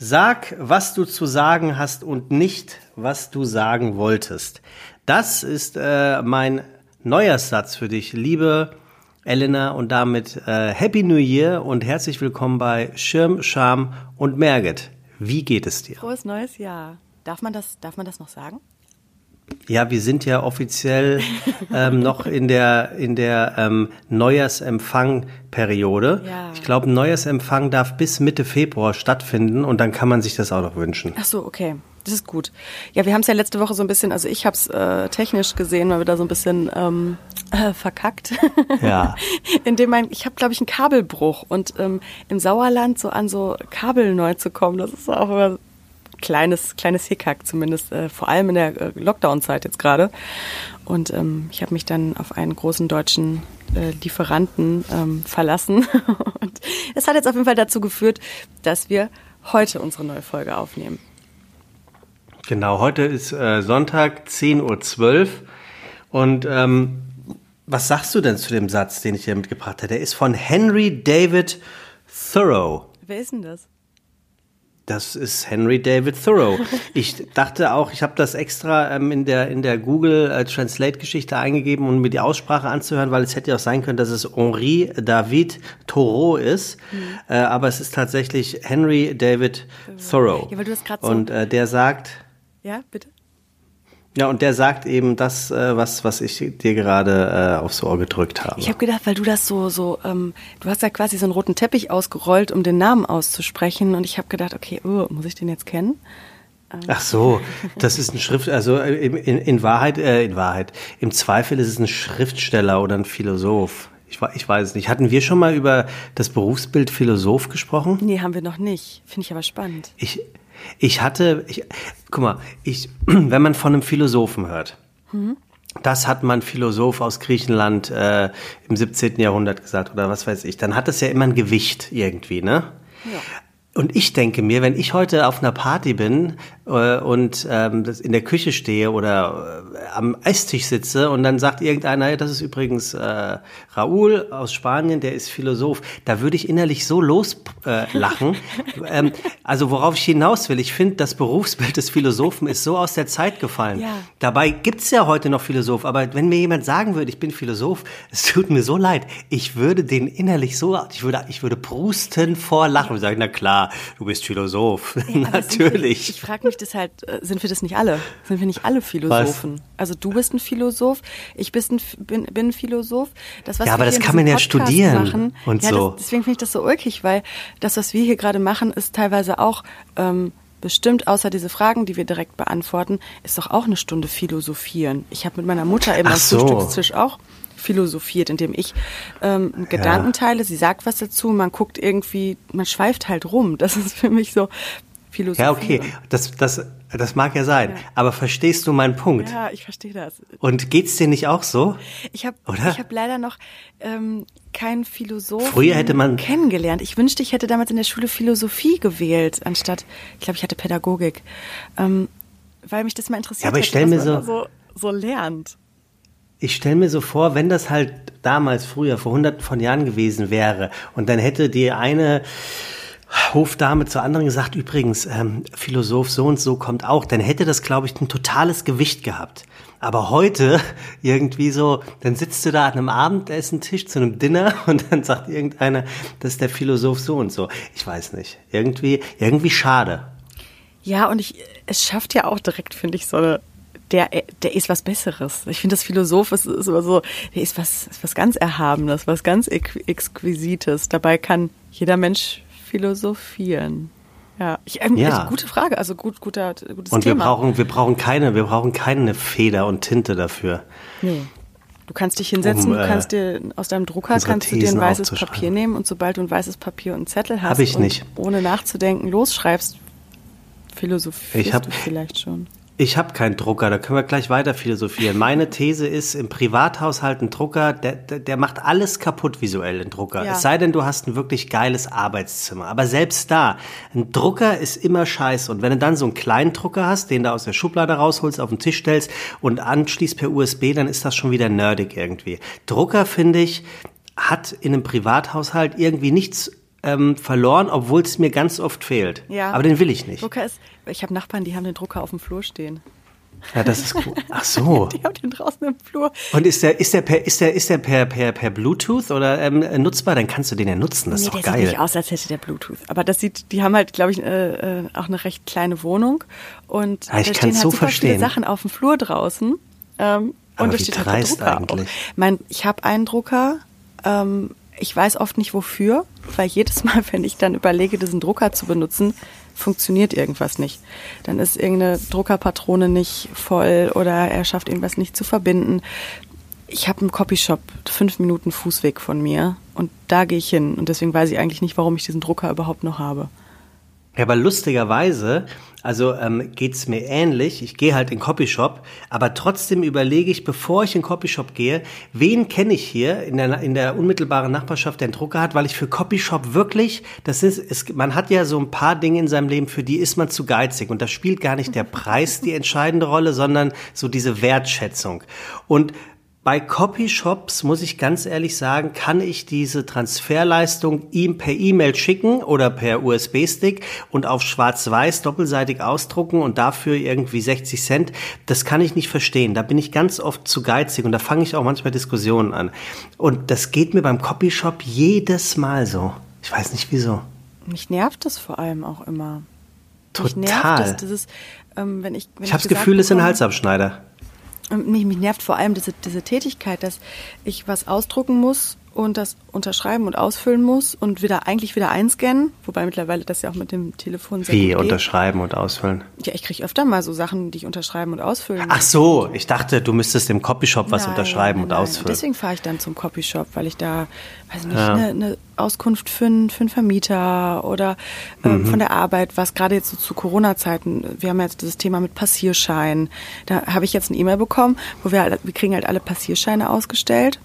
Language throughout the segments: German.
Sag, was du zu sagen hast und nicht, was du sagen wolltest. Das ist äh, mein Neuersatz für dich, liebe Elena, und damit äh, Happy New Year und herzlich willkommen bei Schirm, Scham und Merget. Wie geht es dir? Frohes neues Jahr. Darf man das, darf man das noch sagen? Ja, wir sind ja offiziell ähm, noch in der in der ähm, Neujahrsempfang-Periode. Ja. Ich glaube, Neujahrsempfang darf bis Mitte Februar stattfinden und dann kann man sich das auch noch wünschen. Ach so, okay. Das ist gut. Ja, wir haben es ja letzte Woche so ein bisschen, also ich habe es äh, technisch gesehen, weil wir da so ein bisschen ähm, äh, verkackt. Ja. Indem mein, ich habe glaube ich einen Kabelbruch und ähm, im Sauerland so an so Kabel neu zu kommen, das ist auch immer kleines, kleines Hickhack, zumindest äh, vor allem in der äh, Lockdown-Zeit jetzt gerade. Und ähm, ich habe mich dann auf einen großen deutschen äh, Lieferanten ähm, verlassen. Und es hat jetzt auf jeden Fall dazu geführt, dass wir heute unsere neue Folge aufnehmen. Genau, heute ist äh, Sonntag, 10.12 Uhr. Und ähm, was sagst du denn zu dem Satz, den ich hier mitgebracht habe? Der ist von Henry David Thoreau. Wer ist denn das? Das ist Henry David Thoreau. Ich dachte auch, ich habe das extra ähm, in der in der Google äh, Translate Geschichte eingegeben, um mir die Aussprache anzuhören, weil es hätte ja auch sein können, dass es Henri David Thoreau ist, mhm. äh, aber es ist tatsächlich Henry David Thoreau. Ja, weil du das so Und äh, der sagt. Ja, bitte. Ja, und der sagt eben das, äh, was, was ich dir gerade äh, aufs Ohr gedrückt habe. Ich habe gedacht, weil du das so, so, ähm, du hast ja quasi so einen roten Teppich ausgerollt, um den Namen auszusprechen. Und ich habe gedacht, okay, oh, muss ich den jetzt kennen? Ähm. Ach so, das ist ein Schrift, also äh, in, in Wahrheit, äh, in Wahrheit, im Zweifel ist es ein Schriftsteller oder ein Philosoph. Ich, ich weiß es nicht. Hatten wir schon mal über das Berufsbild Philosoph gesprochen? Nee, haben wir noch nicht. Finde ich aber spannend. Ich, ich hatte, ich, guck mal, ich, wenn man von einem Philosophen hört, mhm. das hat man Philosoph aus Griechenland äh, im 17. Jahrhundert gesagt oder was weiß ich, dann hat das ja immer ein Gewicht irgendwie, ne? Ja. Und ich denke mir, wenn ich heute auf einer Party bin äh, und ähm, in der Küche stehe oder äh, am Esstisch sitze und dann sagt irgendeiner, das ist übrigens äh, Raúl aus Spanien, der ist Philosoph, da würde ich innerlich so loslachen. Äh, ähm, also worauf ich hinaus will, ich finde, das Berufsbild des Philosophen ist so aus der Zeit gefallen. Ja. Dabei gibt's ja heute noch Philosoph, aber wenn mir jemand sagen würde, ich bin Philosoph, es tut mir so leid, ich würde den innerlich so, ich würde, ich würde prusten vor Lachen und sagen, na klar, du bist Philosoph. Ja, Natürlich. Ich, ich frage mich das halt, äh, sind wir das nicht alle? Sind wir nicht alle Philosophen? Was? Also du bist ein Philosoph, ich bist ein, bin, bin ein Philosoph. Das, was ja, aber das kann man ja studieren machen, und ja, so. Das, deswegen finde ich das so ulkig, weil das, was wir hier gerade machen, ist teilweise auch ähm, bestimmt, außer diese Fragen, die wir direkt beantworten, ist doch auch eine Stunde philosophieren. Ich habe mit meiner Mutter eben am so. Frühstückstisch auch philosophiert, indem ich ähm, Gedanken ja. teile, sie sagt was dazu, man guckt irgendwie, man schweift halt rum. Das ist für mich so Philosophie. Ja, okay, das, das, das mag ja sein. Ja. Aber verstehst du meinen Punkt? Ja, ich verstehe das. Und geht's dir nicht auch so? Ich habe hab leider noch ähm, keinen Philosophen Früher hätte man kennengelernt. Ich wünschte, ich hätte damals in der Schule Philosophie gewählt, anstatt, ich glaube, ich hatte Pädagogik. Ähm, weil mich das mal interessiert ja, aber ich stell mir so, so, so lernt ich stelle mir so vor, wenn das halt damals früher vor hunderten von Jahren gewesen wäre und dann hätte die eine Hofdame zur anderen gesagt, übrigens, ähm, Philosoph so und so kommt auch, dann hätte das, glaube ich, ein totales Gewicht gehabt. Aber heute irgendwie so, dann sitzt du da an einem Abendessentisch zu einem Dinner und dann sagt irgendeiner, das ist der Philosoph so und so. Ich weiß nicht. Irgendwie, irgendwie schade. Ja, und ich, es schafft ja auch direkt, finde ich, so eine der, der ist was Besseres. Ich finde, das Philosoph ist, ist immer so, der ist was, ist was ganz Erhabenes, was ganz Exquisites. Dabei kann jeder Mensch philosophieren. Ja, ich, ähm, ja. gute Frage, also gut, guter, gutes und Thema. Und wir brauchen, wir brauchen keine, wir brauchen keine Feder und Tinte dafür. Nee. Du kannst dich hinsetzen, um, du kannst dir aus deinem Drucker kannst du dir ein weißes Papier nehmen und sobald du ein weißes Papier und einen Zettel hast ich nicht. ohne nachzudenken losschreibst, philosophierst ich hab, du vielleicht schon. Ich habe keinen Drucker, da können wir gleich weiter philosophieren. Meine These ist, im Privathaushalt ein Drucker, der, der, macht alles kaputt visuell, ein Drucker. Ja. Es sei denn, du hast ein wirklich geiles Arbeitszimmer. Aber selbst da, ein Drucker ist immer scheiße. Und wenn du dann so einen kleinen Drucker hast, den du aus der Schublade rausholst, auf den Tisch stellst und anschließt per USB, dann ist das schon wieder nerdig irgendwie. Drucker, finde ich, hat in einem Privathaushalt irgendwie nichts ähm, verloren, obwohl es mir ganz oft fehlt. Ja. Aber den will ich nicht. Drucker ist, ich habe Nachbarn, die haben den Drucker auf dem Flur stehen. Ja, das ist cool. Ach so. Die haben den draußen im Flur. Und ist der, ist der per, ist der, ist der per, per, per Bluetooth oder ähm, nutzbar? Dann kannst du den ja nutzen. Das nee, ist doch der geil. Sieht nicht aus, als hätte der Bluetooth. Aber das sieht, die haben halt, glaube ich, äh, äh, auch eine recht kleine Wohnung und ja, ich da stehen halt so verstehen. viele Sachen auf dem Flur draußen. Ähm, Aber und da wie steht halt der Drucker eigentlich. Mein, ich habe einen Drucker. Ähm, ich weiß oft nicht wofür, weil jedes Mal, wenn ich dann überlege, diesen Drucker zu benutzen, funktioniert irgendwas nicht. Dann ist irgendeine Druckerpatrone nicht voll oder er schafft irgendwas nicht zu verbinden. Ich habe einen Copyshop fünf Minuten Fußweg von mir und da gehe ich hin und deswegen weiß ich eigentlich nicht, warum ich diesen Drucker überhaupt noch habe. Ja, aber lustigerweise, also ähm, geht's mir ähnlich. Ich gehe halt in Copyshop, aber trotzdem überlege ich, bevor ich in Copyshop gehe, wen kenne ich hier in der, in der unmittelbaren Nachbarschaft, der einen Drucker hat, weil ich für Copyshop wirklich, das ist, es, man hat ja so ein paar Dinge in seinem Leben, für die ist man zu geizig und da spielt gar nicht der Preis die entscheidende Rolle, sondern so diese Wertschätzung. Und bei Copyshops muss ich ganz ehrlich sagen, kann ich diese Transferleistung ihm per E-Mail schicken oder per USB-Stick und auf schwarz-weiß doppelseitig ausdrucken und dafür irgendwie 60 Cent. Das kann ich nicht verstehen. Da bin ich ganz oft zu geizig und da fange ich auch manchmal Diskussionen an. Und das geht mir beim Copyshop jedes Mal so. Ich weiß nicht wieso. Mich nervt das vor allem auch immer. Total. Mich nervt das, dieses, ähm, wenn ich, wenn ich habe das Gefühl, es ist ein Halsabschneider. Mich, mich nervt vor allem diese, diese Tätigkeit, dass ich was ausdrucken muss und das unterschreiben und ausfüllen muss und wieder eigentlich wieder einscannen, wobei mittlerweile das ja auch mit dem Telefon sehr Wie unterschreiben und ausfüllen? Ja, ich kriege öfter mal so Sachen, die ich unterschreiben und ausfüllen Ach so, ich dachte, du müsstest im Copyshop was Nein, unterschreiben nein, und nein. ausfüllen. Deswegen fahre ich dann zum Copyshop, weil ich da, weiß nicht, Ja. eine, eine Auskunft für einen, für einen Vermieter oder ähm, Mhm. von der Arbeit, was gerade jetzt so zu Corona-Zeiten, wir haben jetzt dieses Thema mit Passierschein. Da habe ich jetzt eine E-Mail bekommen, wo wir, halt- wir kriegen halt alle Passierscheine ausgestellt,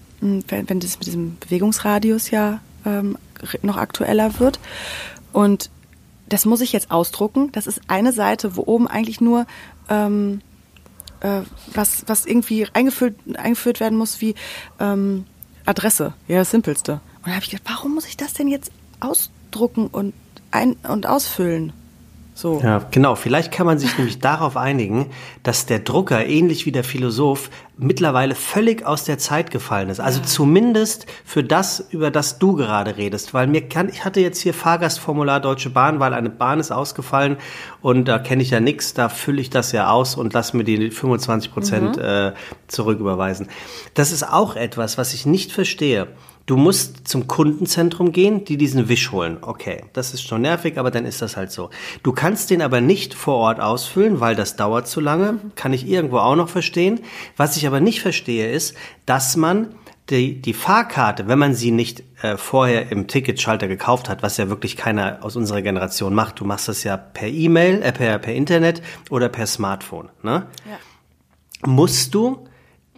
wenn, wenn das mit diesem Bewegungsradius ja ähm, noch aktueller wird. Und das muss ich jetzt ausdrucken. Das ist eine Seite, wo oben eigentlich nur ähm, äh, was, was irgendwie eingefüllt, eingeführt werden muss wie ähm, Adresse. Ja, das Simpelste. Und da habe ich gedacht, warum muss ich das denn jetzt ausdrucken und ein und ausfüllen? So. Ja, genau. Vielleicht kann man sich nämlich darauf einigen, dass der Drucker, ähnlich wie der Philosoph, mittlerweile völlig aus der Zeit gefallen ist. Also zumindest für das, über das du gerade redest. Weil mir kann, ich hatte jetzt hier Fahrgastformular Deutsche Bahn, weil eine Bahn ist ausgefallen und da kenne ich ja nichts, da fülle ich das ja aus und lass mir die 25 Prozent äh, zurücküberweisen. Das ist auch etwas, was ich nicht verstehe. Du musst zum Kundenzentrum gehen, die diesen Wisch holen. Okay, das ist schon nervig, aber dann ist das halt so. Du kannst den aber nicht vor Ort ausfüllen, weil das dauert zu lange. Kann ich irgendwo auch noch verstehen. Was ich aber nicht verstehe, ist, dass man die, die Fahrkarte, wenn man sie nicht äh, vorher im Ticketschalter gekauft hat, was ja wirklich keiner aus unserer Generation macht, du machst das ja per E-Mail, äh, per, per Internet oder per Smartphone, ne? Ja. musst du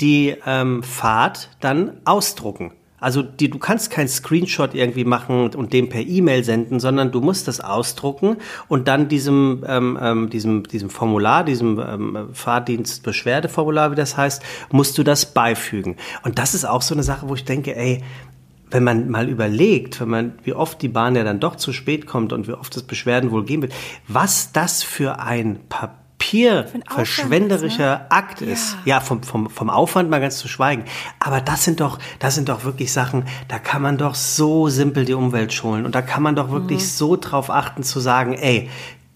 die ähm, Fahrt dann ausdrucken. Also die, du kannst kein Screenshot irgendwie machen und dem per E-Mail senden, sondern du musst das ausdrucken und dann diesem, ähm, ähm, diesem, diesem Formular, diesem ähm, Fahrdienstbeschwerdeformular, wie das heißt, musst du das beifügen. Und das ist auch so eine Sache, wo ich denke, ey, wenn man mal überlegt, wenn man, wie oft die Bahn ja dann doch zu spät kommt und wie oft das Beschwerden wohl geben wird, was das für ein Papier Aufwand verschwenderischer ist, Akt ist. Ja. Ja, vom, vom, vom Aufwand mal ganz zu schweigen. Aber das sind doch, das sind doch wirklich Sachen, da kann man doch so simpel die Umwelt schonen. Und da kann man doch wirklich Mhm. so drauf achten zu sagen, ey,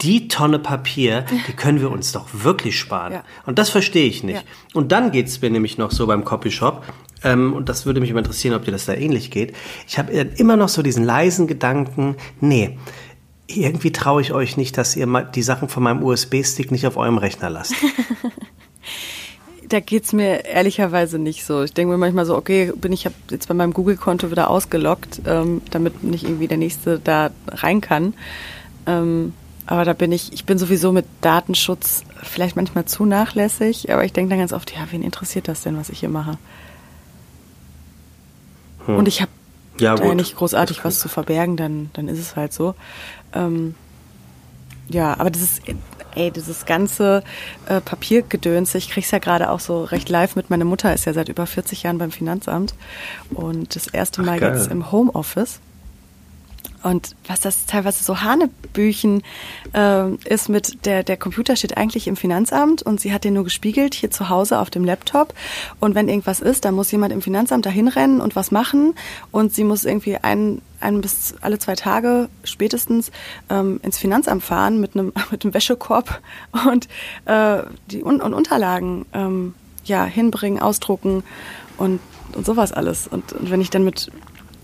die Tonne Papier, die können wir uns doch wirklich sparen. Ja. Und das verstehe ich nicht. Ja. Und dann geht's mir nämlich noch so beim Copyshop, ähm, und das würde mich immer interessieren, ob dir das da ähnlich geht. Ich habe immer noch so diesen leisen Gedanken, nee, irgendwie traue ich euch nicht, dass ihr die Sachen von meinem USB-Stick nicht auf eurem Rechner lasst. Da geht's mir ehrlicherweise nicht so. Ich denke mir manchmal so, okay, bin ich hab jetzt bei meinem Google-Konto wieder ausgeloggt, ähm, damit nicht irgendwie der nächste da rein kann. Ähm, aber da bin ich, ich bin sowieso mit Datenschutz vielleicht manchmal zu nachlässig, aber ich denke dann ganz oft, ja, wen interessiert das denn, was ich hier mache? Und ich habe Hm. Ja, da ja nicht großartig was zu verbergen, dann, dann ist es halt so. Ähm, ja, aber dieses, ey, dieses ganze äh, Papiergedöns, ich krieg's ja gerade auch so recht live mit. Meine Mutter ist ja seit über 40 Jahren beim Finanzamt und das erste Ach, Mal geil. jetzt im Homeoffice. Und was das teilweise so Hanebüchen äh, ist mit, der, der Computer steht eigentlich im Finanzamt und sie hat den nur gespiegelt hier zu Hause auf dem Laptop. Und wenn irgendwas ist, dann muss jemand im Finanzamt dahin rennen und was machen. Und sie muss irgendwie ein, ein bis alle zwei Tage spätestens ähm, ins Finanzamt fahren mit einem, mit einem Wäschekorb und äh, die Un und Unterlagen ähm, ja, hinbringen, ausdrucken und, und sowas alles. Und, und wenn ich dann mit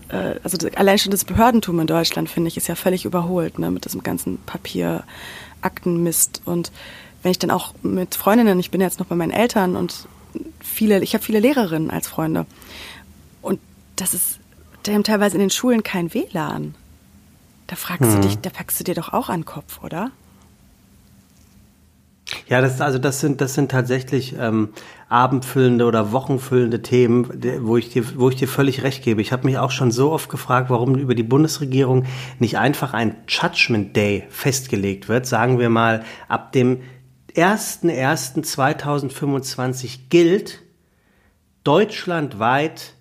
äh, also allein schon das Behördentum in Deutschland, finde ich, ist ja völlig überholt, ne, mit diesem ganzen Papier, Aktenmist. Und wenn ich dann auch mit Freundinnen, ich bin jetzt noch bei meinen Eltern und viele, ich habe viele Lehrerinnen als Freunde. Und das ist, die haben teilweise in den Schulen kein WLAN. Da fragst mhm. du dich, da packst du dir doch auch an den Kopf, oder? Ja, das, also das sind, das sind tatsächlich ähm, abendfüllende oder wochenfüllende Themen, wo ich dir, wo ich dir völlig recht gebe. Ich habe mich auch schon so oft gefragt, warum über die Bundesregierung nicht einfach ein Judgment Day festgelegt wird. Sagen wir mal, ab dem 1.1.2025 gilt deutschlandweit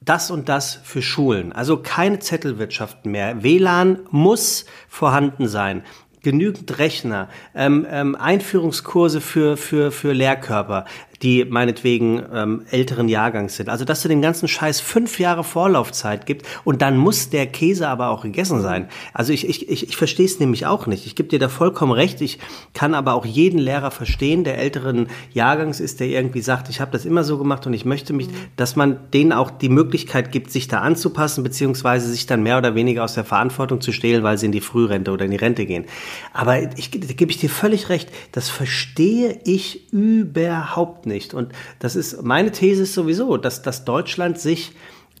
das und das für Schulen. Also keine Zettelwirtschaft mehr. WLAN muss vorhanden sein genügend Rechner, ähm, ähm, Einführungskurse für, für, für Lehrkörper, die meinetwegen ähm, älteren Jahrgangs sind. Also dass du den ganzen Scheiß fünf Jahre Vorlaufzeit gibt und dann muss der Käse aber auch gegessen sein. Also ich, ich, ich, ich verstehe es nämlich auch nicht. Ich gebe dir da vollkommen recht. Ich kann aber auch jeden Lehrer verstehen, der älteren Jahrgangs ist, der irgendwie sagt, ich habe das immer so gemacht und ich möchte mich, dass man denen auch die Möglichkeit gibt, sich da anzupassen, beziehungsweise sich dann mehr oder weniger aus der Verantwortung zu stehlen, weil sie in die Frührente oder in die Rente gehen. Aber ich, da gebe ich dir völlig recht, das verstehe ich überhaupt nicht nicht. Und das ist, meine These ist sowieso, dass, dass Deutschland sich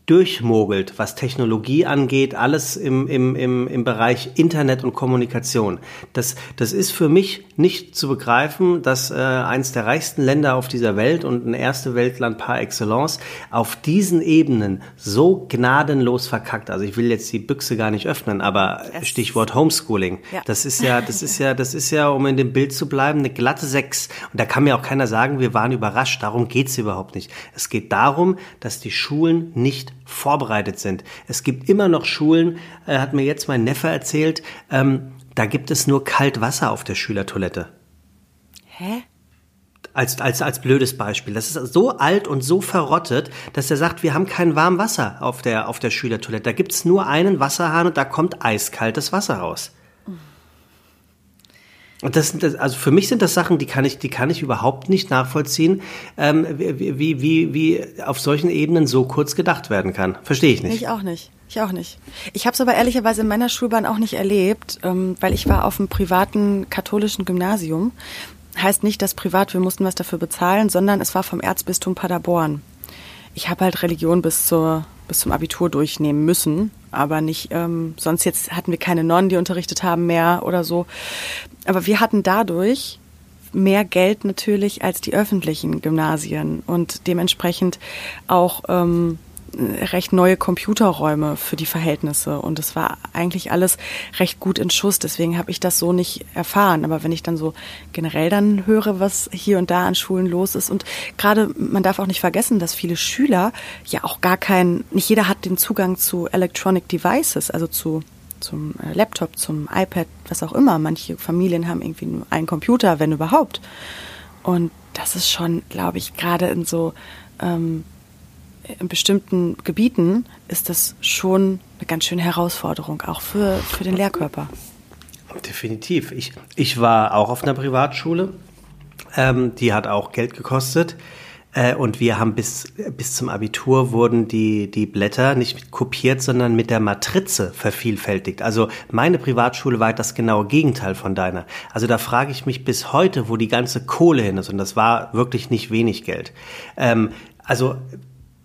durchmogelt, was Technologie angeht, alles im, im, im, im Bereich Internet und Kommunikation. Das, das ist für mich nicht zu begreifen, dass äh, eins der reichsten Länder auf dieser Welt und ein erste Weltland par excellence auf diesen Ebenen so gnadenlos verkackt. Also ich will jetzt die Büchse gar nicht öffnen, aber es Stichwort Homeschooling. Ja. Das ist ja, das ist ja, das ist ja, um in dem Bild zu bleiben, eine glatte Sechs. Und da kann mir auch keiner sagen, wir waren überrascht. Darum geht's überhaupt nicht. Es geht darum, dass die Schulen nicht vorbereitet sind. Es gibt immer noch Schulen, äh, hat mir jetzt mein Neffe erzählt, ähm, da gibt es nur Kaltwasser auf der Schülertoilette. Hä? Als, als, als blödes Beispiel. Das ist so alt und so verrottet, dass er sagt, wir haben kein warmes Wasser auf der, auf der Schülertoilette. Da gibt's nur einen Wasserhahn und da kommt eiskaltes Wasser raus. Und das sind, also für mich sind das Sachen, die kann ich, die kann ich überhaupt nicht nachvollziehen, ähm, wie, wie, wie, wie auf solchen Ebenen so kurz gedacht werden kann. Verstehe ich nicht. Ich auch nicht. Ich auch nicht. Ich habe es aber ehrlicherweise in meiner Schulbahn auch nicht erlebt, ähm, weil ich war auf einem privaten katholischen Gymnasium. Heißt nicht, dass privat wir mussten was dafür bezahlen, sondern es war vom Erzbistum Paderborn. Ich habe halt Religion bis zur bis zum Abitur durchnehmen müssen, aber nicht, ähm, sonst jetzt hatten wir keine Nonnen, die unterrichtet haben mehr oder so. Aber wir hatten dadurch mehr Geld natürlich als die öffentlichen Gymnasien und dementsprechend auch ähm, recht neue Computerräume für die Verhältnisse und es war eigentlich alles recht gut in Schuss. Deswegen habe ich das so nicht erfahren. Aber wenn ich dann so generell dann höre, was hier und da an Schulen los ist und gerade man darf auch nicht vergessen, dass viele Schüler ja auch gar keinen, nicht jeder hat den Zugang zu Electronic Devices, also zu zum äh, Laptop, zum iPad, was auch immer. Manche Familien haben irgendwie nur einen Computer, wenn überhaupt. Und das ist schon, glaube ich, gerade in so ähm, in bestimmten Gebieten ist das schon eine ganz schöne Herausforderung, auch für, für den Lehrkörper. Definitiv. Ich, ich war auch auf einer Privatschule. Ähm, die hat auch Geld gekostet. Äh, und wir haben bis, bis zum Abitur wurden die, die Blätter nicht kopiert, sondern mit der Matrize vervielfältigt. Also meine Privatschule war das genaue Gegenteil von deiner. Also da frage ich mich bis heute, wo die ganze Kohle hin ist. Und das war wirklich nicht wenig Geld. Ähm, also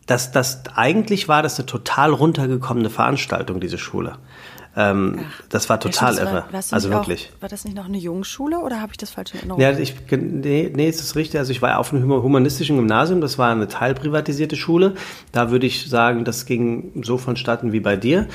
das, das eigentlich war das eine total runtergekommene Veranstaltung, diese Schule. Ähm, das war total ja, irre. War, also wirklich. Auch, war das nicht noch eine Jungschule oder habe ich das falsch in Erinnerung? Ja, ich, nee, nee, ist das richtig. Also ich war auf einem humanistischen Gymnasium, das war eine teilprivatisierte Schule. Da würde ich sagen, das ging so vonstatten wie bei dir.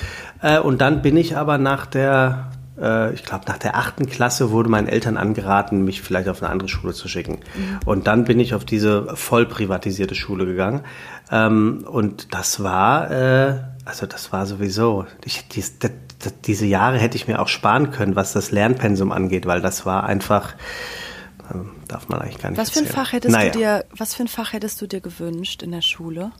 Äh, und dann bin ich aber nach der äh, ich glaube, nach der achten Klasse wurde meinen Eltern angeraten, mich vielleicht auf eine andere Schule zu schicken. Mhm. Und dann bin ich auf diese voll privatisierte Schule gegangen. Ähm, und das war, äh, also das war sowieso, ich, dies, das, das, diese Jahre hätte ich mir auch sparen können, was das Lernpensum angeht, weil das war einfach, ähm, darf man eigentlich gar nicht was für ein Fach hättest naja. du dir, Was für ein Fach hättest du dir gewünscht in der Schule?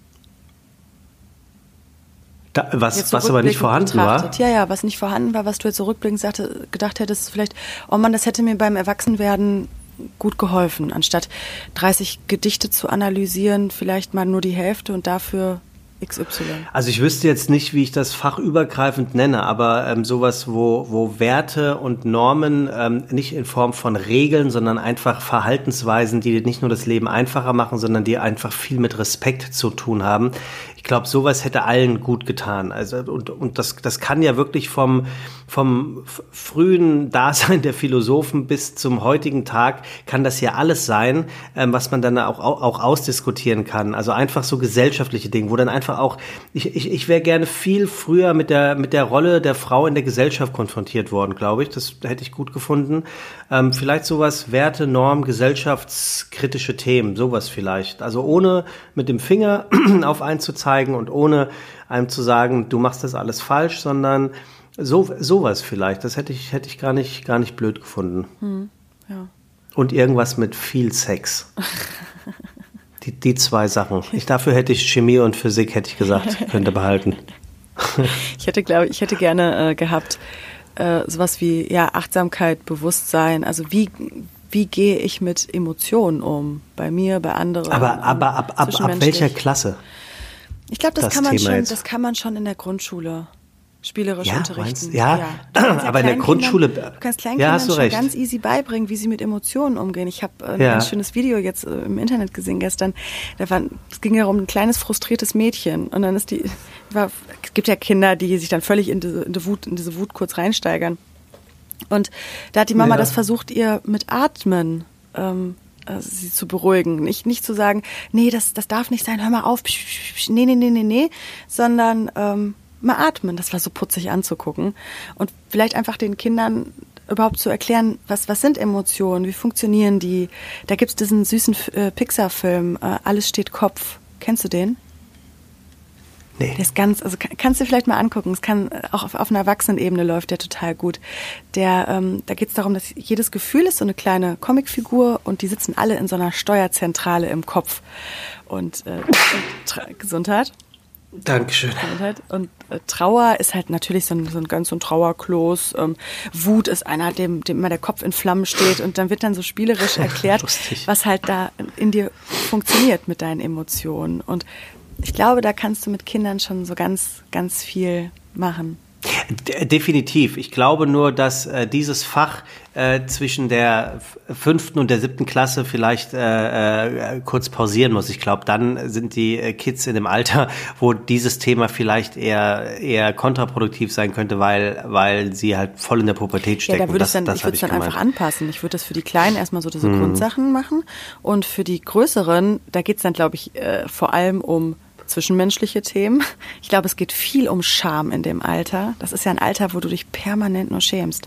Da, was, was aber nicht vorhanden betrachtet. war? Ja, ja, was nicht vorhanden war, was du jetzt so rückblickend sagte, gedacht hättest, vielleicht, oh Mann, das hätte mir beim Erwachsenwerden gut geholfen, anstatt 30 Gedichte zu analysieren, vielleicht mal nur die Hälfte und dafür XY. Also ich wüsste jetzt nicht, wie ich das fachübergreifend nenne, aber ähm, sowas, wo, wo Werte und Normen ähm, nicht in Form von Regeln, sondern einfach Verhaltensweisen, die nicht nur das Leben einfacher machen, sondern die einfach viel mit Respekt zu tun haben. Ich glaube, sowas hätte allen gut getan. Also und, und das, das kann ja wirklich vom, vom frühen Dasein der Philosophen bis zum heutigen Tag kann das ja alles sein, ähm, was man dann auch, auch, auch ausdiskutieren kann. Also einfach so gesellschaftliche Dinge, wo dann einfach auch, ich, ich, ich wäre gerne viel früher mit der, mit der Rolle der Frau in der Gesellschaft konfrontiert worden, glaube ich. Das hätte ich gut gefunden. Ähm, vielleicht sowas Werte, Norm, gesellschaftskritische Themen, sowas vielleicht. Also ohne mit dem Finger auf einen zu zeigen, zeigen und ohne einem zu sagen, du machst das alles falsch, sondern so sowas vielleicht. Das hätte ich hätte ich gar nicht gar nicht blöd gefunden. Hm, ja. Und irgendwas mit viel Sex. die, die zwei Sachen. Ich, dafür hätte ich Chemie und Physik hätte ich gesagt, könnte behalten. ich hätte glaube ich hätte gerne äh, gehabt äh, sowas wie ja Achtsamkeit, Bewusstsein. Also wie wie gehe ich mit Emotionen um? Bei mir, bei anderen. Aber, aber ab, ab, ab welcher Klasse? Ich glaube, das, das, kann man schon, das kann man schon in der Grundschule spielerisch ja, unterrichten. Meinst, ja, ja. aber in der Grundschule. Kindern, du kannst Kleinkindern ja, schon recht. ganz easy beibringen, wie sie mit Emotionen umgehen. Ich habe äh, ein ja. ganz schönes Video jetzt äh, im Internet gesehen gestern. Da war, es ging ja um ein kleines frustriertes Mädchen und dann ist die, war, es gibt ja Kinder, die sich dann völlig in diese, in die Wut, in diese Wut kurz reinsteigern. Und da hat die Mama ja. das versucht, ihr mit Atmen ähm, äh, sie zu beruhigen. Nicht, nicht zu sagen, nee, das, das darf nicht sein, hör mal auf, psch, psch, psch, nee, nee, nee, nee, nee, sondern ähm, mal atmen. Das war so putzig anzugucken. Und vielleicht einfach den Kindern überhaupt zu erklären, was, was sind Emotionen, wie funktionieren die. Da gibt's diesen süßen äh, Pixar-Film, äh, Alles steht Kopf. Kennst du den? Nee. Der ist ganz, also kannst du vielleicht mal angucken. Es kann äh, auch auf, auf einer Erwachsenenebene läuft der total gut. Der, ähm, da geht es darum, dass jedes Gefühl ist so eine kleine Comicfigur und die sitzen alle in so einer Steuerzentrale im Kopf. Und, äh, und Gesundheit. Dankeschön. Gesundheit. Und äh, Trauer ist halt natürlich so ein, so ein ganz so ein Trauerklos. Ähm, Wut ist einer, dem, dem immer der Kopf in Flammen steht und dann wird dann so spielerisch erklärt, was halt da in dir funktioniert mit deinen Emotionen. Und ich glaube, da kannst du mit Kindern schon so ganz, ganz viel machen. Definitiv. Ich glaube nur, dass äh, dieses Fach äh, zwischen der fünften und der siebten Klasse vielleicht äh, äh, kurz pausieren muss. Ich glaube, dann sind die äh, Kids in dem Alter, wo dieses Thema vielleicht eher eher kontraproduktiv sein könnte, weil weil sie halt voll in der Pubertät stecken. Ja, da würde das, dann, das ich würde es dann gemeint. einfach anpassen. Ich würde das für die Kleinen erstmal so diese hm. Grundsachen machen und für die Größeren, da geht es dann, glaube ich, vor allem um zwischenmenschliche Themen. Ich glaube, es geht viel um Scham in dem Alter. Das ist ja ein Alter, wo du dich permanent nur schämst.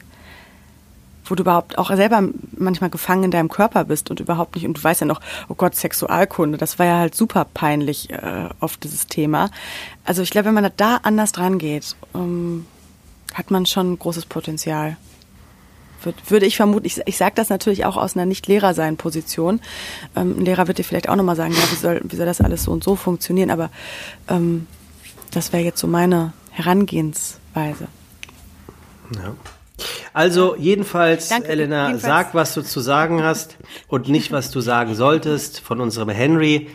Wo du überhaupt auch selber manchmal gefangen in deinem Körper bist und überhaupt nicht, und du weißt ja noch, oh Gott, Sexualkunde, das war ja halt super peinlich äh, auf dieses Thema. Also ich glaube, wenn man da anders dran geht, ähm, hat man schon großes Potenzial würde ich vermuten, ich, ich sage das natürlich auch aus einer Nicht-Lehrer-Sein-Position. Ähm, ein Lehrer wird dir vielleicht auch nochmal sagen, ja, wie soll, wie soll das alles so und so funktionieren, aber ähm, das wäre jetzt so meine Herangehensweise. Ja. Also jedenfalls, Danke, Elena, jedenfalls. sag, was du zu sagen hast und nicht, was du sagen solltest von unserem Henry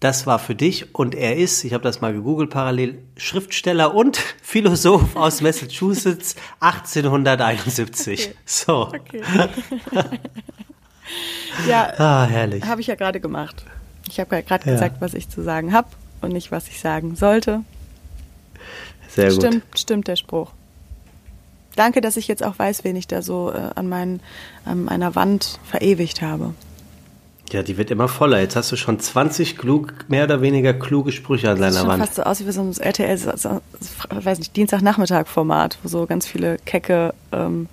das war für dich und er ist, ich habe das mal gegoogelt parallel, Schriftsteller und Philosoph aus Massachusetts 1871. Okay. So. Okay. ja, ah, herrlich. Habe ich ja gerade gemacht. Ich habe gerade ja. gesagt, was ich zu sagen habe und nicht, was ich sagen sollte. Sehr gut. Stimmt, stimmt der Spruch. Danke, dass ich jetzt auch weiß, wen ich da so äh, an, mein, an meiner Wand verewigt habe. Ja, die wird immer voller. Jetzt hast du schon 20 klug, mehr oder weniger kluge Sprüche an deiner Wand. Das sieht fast so aus wie so ein RTL, so, so, weiß nicht, Dienstagnachmittag-Format, wo so ganz viele kecke ähm,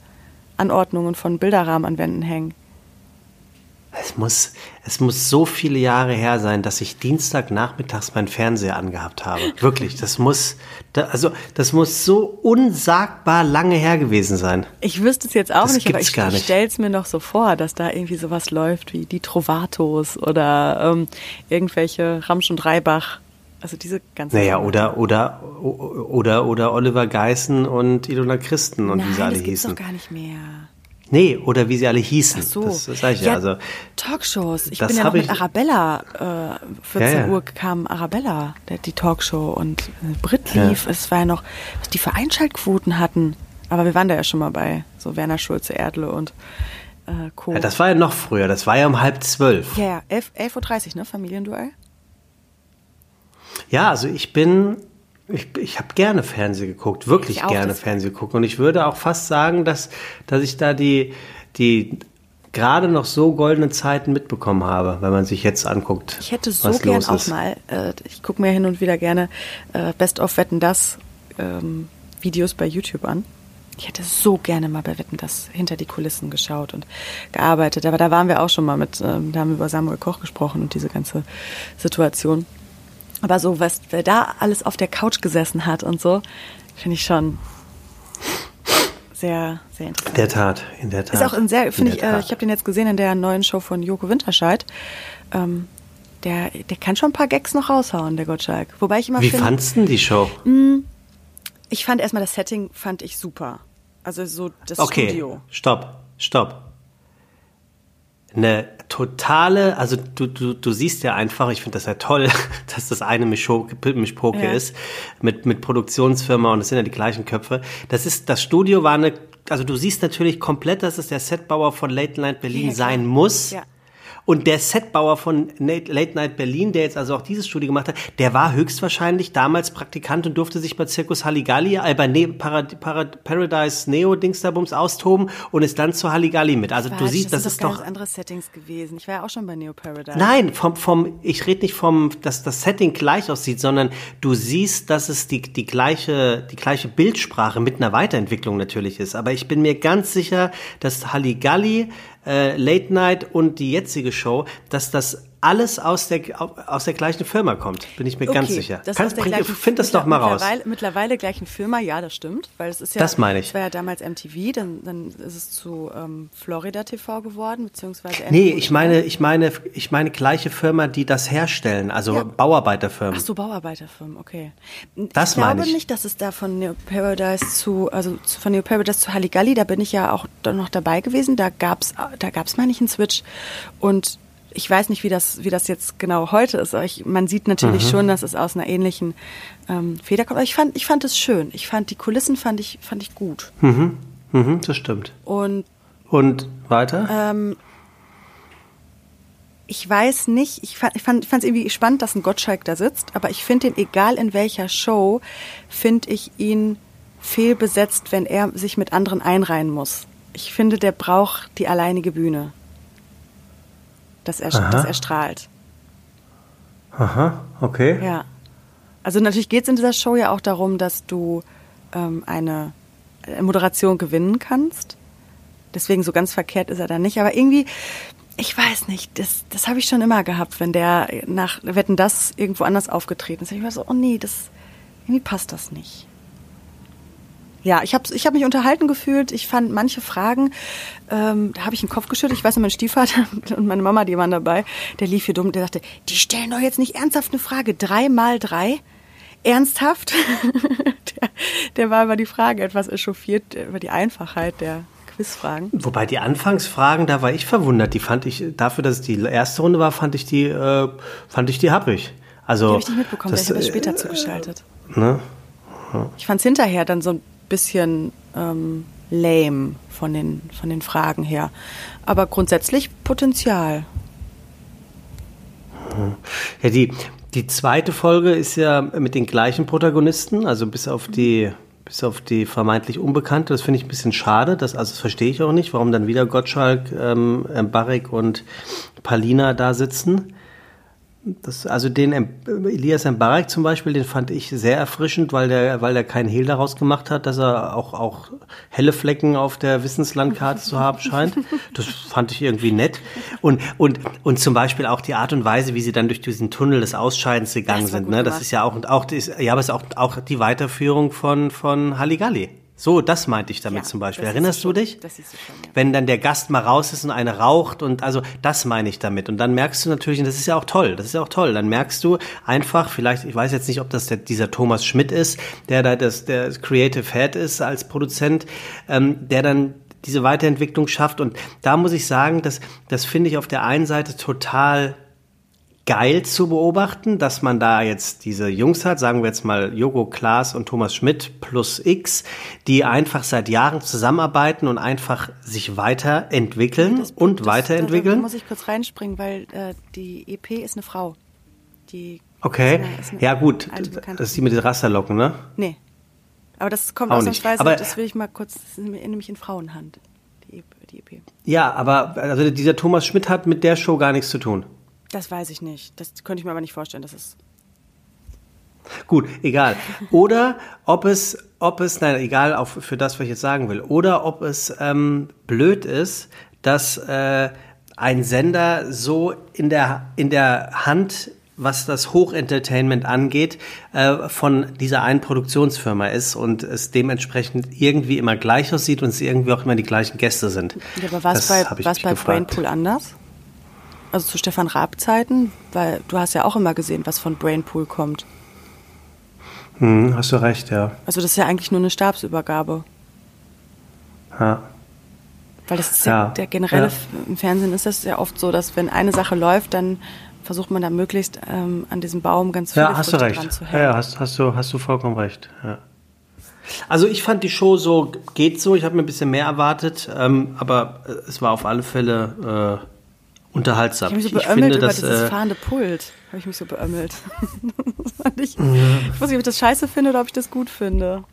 Anordnungen von Bilderrahmen an Wänden hängen. Es muss, es muss so viele Jahre her sein, dass ich Dienstagnachmittags meinen Fernseher angehabt habe. Wirklich, das muss, also das muss so unsagbar lange her gewesen sein. Ich wüsste es jetzt auch das nicht, aber ich, ich stelle es mir noch so vor, dass da irgendwie sowas läuft wie die Trovatos oder ähm, irgendwelche Ramsch und Reibach. Also diese ganzen. Naja, oder, oder, oder, oder Oliver Geissen und Ilona Christen und Nein, wie sie alle das hießen. Das doch gar nicht mehr. Nee, oder wie sie alle hießen. Ach so. Das, das sag ich ja. ja. Also, Talkshows. Ich bin ja noch mit Arabella. Äh, 14 ja, ja. Uhr kam Arabella, der, die Talkshow. Und äh, Brit lief. Es war ja noch, was die für Einschaltquoten hatten. Aber wir waren da ja schon mal bei. So Werner Schulze, Erdle und äh, Co. Ja, das war ja noch früher. Das war ja um halb zwölf. Ja, ja. 11.30 11 Uhr, ne? Familienduell. Ja, also ich bin ich, ich habe gerne Fernsehen geguckt, wirklich auch, gerne Fernsehen geguckt. Und ich würde auch fast sagen, dass, dass ich da die, die gerade noch so goldenen Zeiten mitbekommen habe, wenn man sich jetzt anguckt. Ich hätte so gern auch ist. mal, äh, ich gucke mir hin und wieder gerne äh, Best of Wetten das ähm, Videos bei YouTube an. Ich hätte so gerne mal bei Wetten das hinter die Kulissen geschaut und gearbeitet. Aber da waren wir auch schon mal mit, ähm, da haben wir über Samuel Koch gesprochen und diese ganze Situation. Aber so, was wer da alles auf der Couch gesessen hat und so, finde ich schon sehr, sehr interessant. In der Tat, in der Tat. Ist auch ein sehr, finde ich, äh, ich habe den jetzt gesehen in der neuen Show von Joko Winterscheid. Ähm, der, der kann schon ein paar Gags noch raushauen, der Gottschalk. Wobei ich immer Wie find, fandst du die Show? Mh, hm, ich fand erstmal das Setting fand ich super. Also so das okay. Studio. Okay, stopp, stopp eine totale, also du, du, du siehst ja einfach, ich finde das ja toll, dass das eine Mischpoke ja. ist mit, mit Produktionsfirma und es sind ja die gleichen Köpfe. Das ist, das Studio war eine, also du siehst natürlich komplett, dass es der Setbauer von Late Night Berlin ja, sein muss. Ja. Und der Setbauer von Late Night Berlin, der jetzt also auch dieses Studio gemacht hat, der war höchstwahrscheinlich damals Praktikant und durfte sich bei Circus Halligalli, äh, bei ne Parad Parad Paradise Neo Dingsterbums austoben und ist dann zu Halligalli mit. Also Quatsch, du siehst, das, das ist doch ganz andere Settings gewesen. Ich war ja auch schon bei Neo Paradise. Nein, vom vom ich rede nicht vom, dass das Setting gleich aussieht, sondern du siehst, dass es die die gleiche die gleiche Bildsprache mit einer Weiterentwicklung natürlich ist. Aber ich bin mir ganz sicher, dass Halligalli äh, Late Night und die jetzige Show, dass das alles aus der, aus der gleichen Firma kommt, bin ich mir okay, ganz sicher. Das Kannst, bring, find das doch mal raus. Mittlerweile, gleichen Firma, ja, das stimmt, weil es ist ja, das meine ich. Das war ja damals MTV, dann, dann ist es zu ähm, Florida TV geworden, beziehungsweise Nee, ich meine, ich meine, ich meine gleiche Firma, die das herstellen, also ja. Bauarbeiterfirmen. Ach so, Bauarbeiterfirmen, okay. Das ich meine glaube nicht, dass es da von Neo Paradise zu, also von Neo Paradise zu Halligalli, da bin ich ja auch noch dabei gewesen, da gab's, da gab's meine ich einen Switch und ich weiß nicht, wie das, wie das jetzt genau heute ist, aber ich, man sieht natürlich mhm. schon, dass es aus einer ähnlichen ähm, Feder kommt. Aber ich fand, ich fand es schön. Ich fand die Kulissen fand ich, fand ich gut. Mhm. Mhm, das stimmt. Und und weiter? Ähm, ich weiß nicht, ich fand es ich fand, irgendwie spannend, dass ein Gottschalk da sitzt, aber ich finde ihn, egal in welcher Show, finde ich ihn fehlbesetzt, wenn er sich mit anderen einreihen muss. Ich finde, der braucht die alleinige Bühne dass er, dass er strahlt. Aha, okay. Ja. Also natürlich geht es in dieser Show ja auch darum, dass du ähm, eine Moderation gewinnen kannst. Deswegen so ganz verkehrt ist er da nicht. Aber irgendwie, ich weiß nicht, das, das habe ich schon immer gehabt, wenn der nach Wetten das irgendwo anders aufgetreten ist. Ich war so, oh nee, das, irgendwie passt das nicht. Ja, ich habe ich hab mich unterhalten gefühlt. Ich fand manche Fragen, ähm, da habe ich den Kopf geschüttelt. Ich weiß, mein Stiefvater und meine Mama, die waren dabei, der lief hier dumm, der sagte, die stellen doch jetzt nicht ernsthaft eine Frage. Drei mal drei? Ernsthaft? der, der war über die Frage etwas echauffiert, über die Einfachheit der Quizfragen. Wobei die Anfangsfragen, da war ich verwundert. Die fand ich, dafür, dass es die erste Runde war, fand ich die, äh, fand ich die happig. Also, die habe ich nicht mitbekommen, das, ich habe das später äh, zugeschaltet. Ne? Ich fand es hinterher dann so ein bisschen ähm, lame von den, von den Fragen her. Aber grundsätzlich Potenzial. Ja, die, die zweite Folge ist ja mit den gleichen Protagonisten, also bis auf die, bis auf die vermeintlich Unbekannte. Das finde ich ein bisschen schade. Das, also das verstehe ich auch nicht, warum dann wieder Gottschalk, ähm, Barek und Palina da sitzen. Das, also den Elias Mbarek zum Beispiel, den fand ich sehr erfrischend, weil der, weil der keinen Hehl daraus gemacht hat, dass er auch, auch helle Flecken auf der Wissenslandkarte zu haben scheint. Das fand ich irgendwie nett. Und, und, und zum Beispiel auch die Art und Weise, wie sie dann durch diesen Tunnel des Ausscheidens gegangen sind. Ne? Das ist ja auch, und auch, ja, aber es ist auch, auch die Weiterführung von, von Halligalli. So, das meinte ich damit ja, zum Beispiel. Erinnerst du dich? Das ist schon, ja. Wenn dann der Gast mal raus ist und eine raucht und also das meine ich damit. Und dann merkst du natürlich, und das ist ja auch toll, das ist ja auch toll, dann merkst du einfach, vielleicht, ich weiß jetzt nicht, ob das der, dieser Thomas Schmidt ist, der da das, der Creative Head ist als Produzent, ähm, der dann diese Weiterentwicklung schafft. Und da muss ich sagen, dass das finde ich auf der einen Seite total geil zu beobachten, dass man da jetzt diese Jungs hat, sagen wir jetzt mal Jogo Klaas und Thomas Schmidt plus X, die einfach seit Jahren zusammenarbeiten und einfach sich weiterentwickeln das, und das, weiterentwickeln. Da, muss ich kurz reinspringen, weil äh, die EP ist eine Frau. Die okay, ist eine, ist eine ja gut, das ist die mit den Rasterlocken, ne? Nee, aber das kommt Auch ausnahmsweise, aber, das will ich mal kurz, das ist nämlich in Frauenhand, die EP. Die EP. Ja, aber also dieser Thomas Schmidt hat mit der Show gar nichts zu tun. Das weiß ich nicht. Das könnte ich mir aber nicht vorstellen. Das ist. Gut, egal. Oder ob es, ob es, nein, egal auf, für das, was ich jetzt sagen will, oder ob es ähm, blöd ist, dass äh, ein Sender so in der, in der Hand, was das Hochentertainment angeht, äh, von dieser einen Produktionsfirma ist und es dementsprechend irgendwie immer gleich aussieht und es irgendwie auch immer die gleichen Gäste sind. Ja, aber war es bei, bei Brainpool anders? Also zu Stefan Raab Zeiten, weil du hast ja auch immer gesehen, was von Brainpool kommt. Hm, hast du recht, ja. Also das ist ja eigentlich nur eine Stabsübergabe. Ja. Weil das ist ja, der generelle ja. im Fernsehen ist das ja oft so, dass wenn eine Sache läuft, dann versucht man da möglichst ähm, an diesem Baum ganz viele ja, hast Früchte du recht. dran zu hängen. Ja, hast, hast, du, hast du vollkommen recht. Ja. Also ich fand die Show so, geht so, ich habe mir ein bisschen mehr erwartet, ähm, aber es war auf alle Fälle äh, unterhaltsam. Ich mich so beömmelt finde, über dass, dieses äh, fahrende Pult. Habe ich mich so beömmelt. ich, ich weiß nicht, ob ich das scheiße finde oder ob ich das gut finde.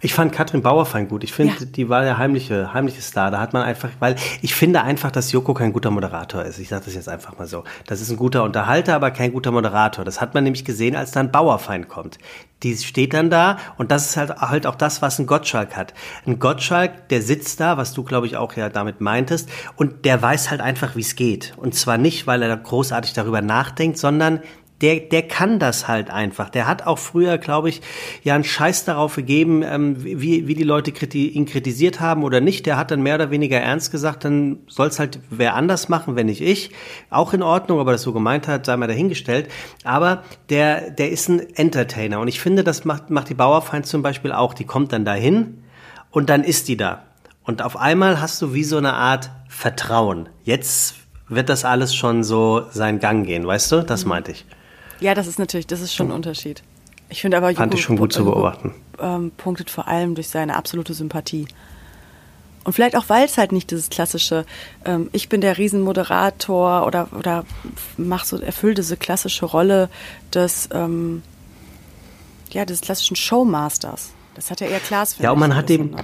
Ich fand Katrin Bauerfein gut. Ich finde, ja. die war der heimliche, heimliche Star. Da hat man einfach, weil ich finde einfach, dass Joko kein guter Moderator ist. Ich sage das jetzt einfach mal so. Das ist ein guter Unterhalter, aber kein guter Moderator. Das hat man nämlich gesehen, als dann Bauerfein kommt. Die steht dann da und das ist halt, halt auch das, was ein Gottschalk hat. Ein Gottschalk, der sitzt da, was du, glaube ich, auch ja damit meintest, und der weiß halt einfach, wie es geht. Und zwar nicht, weil er großartig darüber nachdenkt, sondern der, der kann das halt einfach. Der hat auch früher, glaube ich, ja einen Scheiß darauf gegeben, ähm, wie, wie die Leute kriti ihn kritisiert haben oder nicht. Der hat dann mehr oder weniger ernst gesagt, dann soll es halt wer anders machen, wenn nicht ich. Auch in Ordnung, aber das so gemeint hat, sei mal dahingestellt. Aber der, der ist ein Entertainer. Und ich finde, das macht, macht die Bauerfeind zum Beispiel auch. Die kommt dann dahin und dann ist die da. Und auf einmal hast du wie so eine Art Vertrauen. Jetzt wird das alles schon so seinen Gang gehen, weißt du? Das meinte ich. Ja, das ist natürlich, das ist schon ein Unterschied. Ich finde aber, Fand Joko, ich schon gut zu beobachten. Ähm, punktet vor allem durch seine absolute Sympathie. Und vielleicht auch, weil es halt nicht dieses klassische, ähm, ich bin der Riesenmoderator oder, oder mach so, erfüllt diese klassische Rolle des, ähm, ja, des klassischen Showmasters. Das hat ja eher Klaas. Ja, und man hat dem,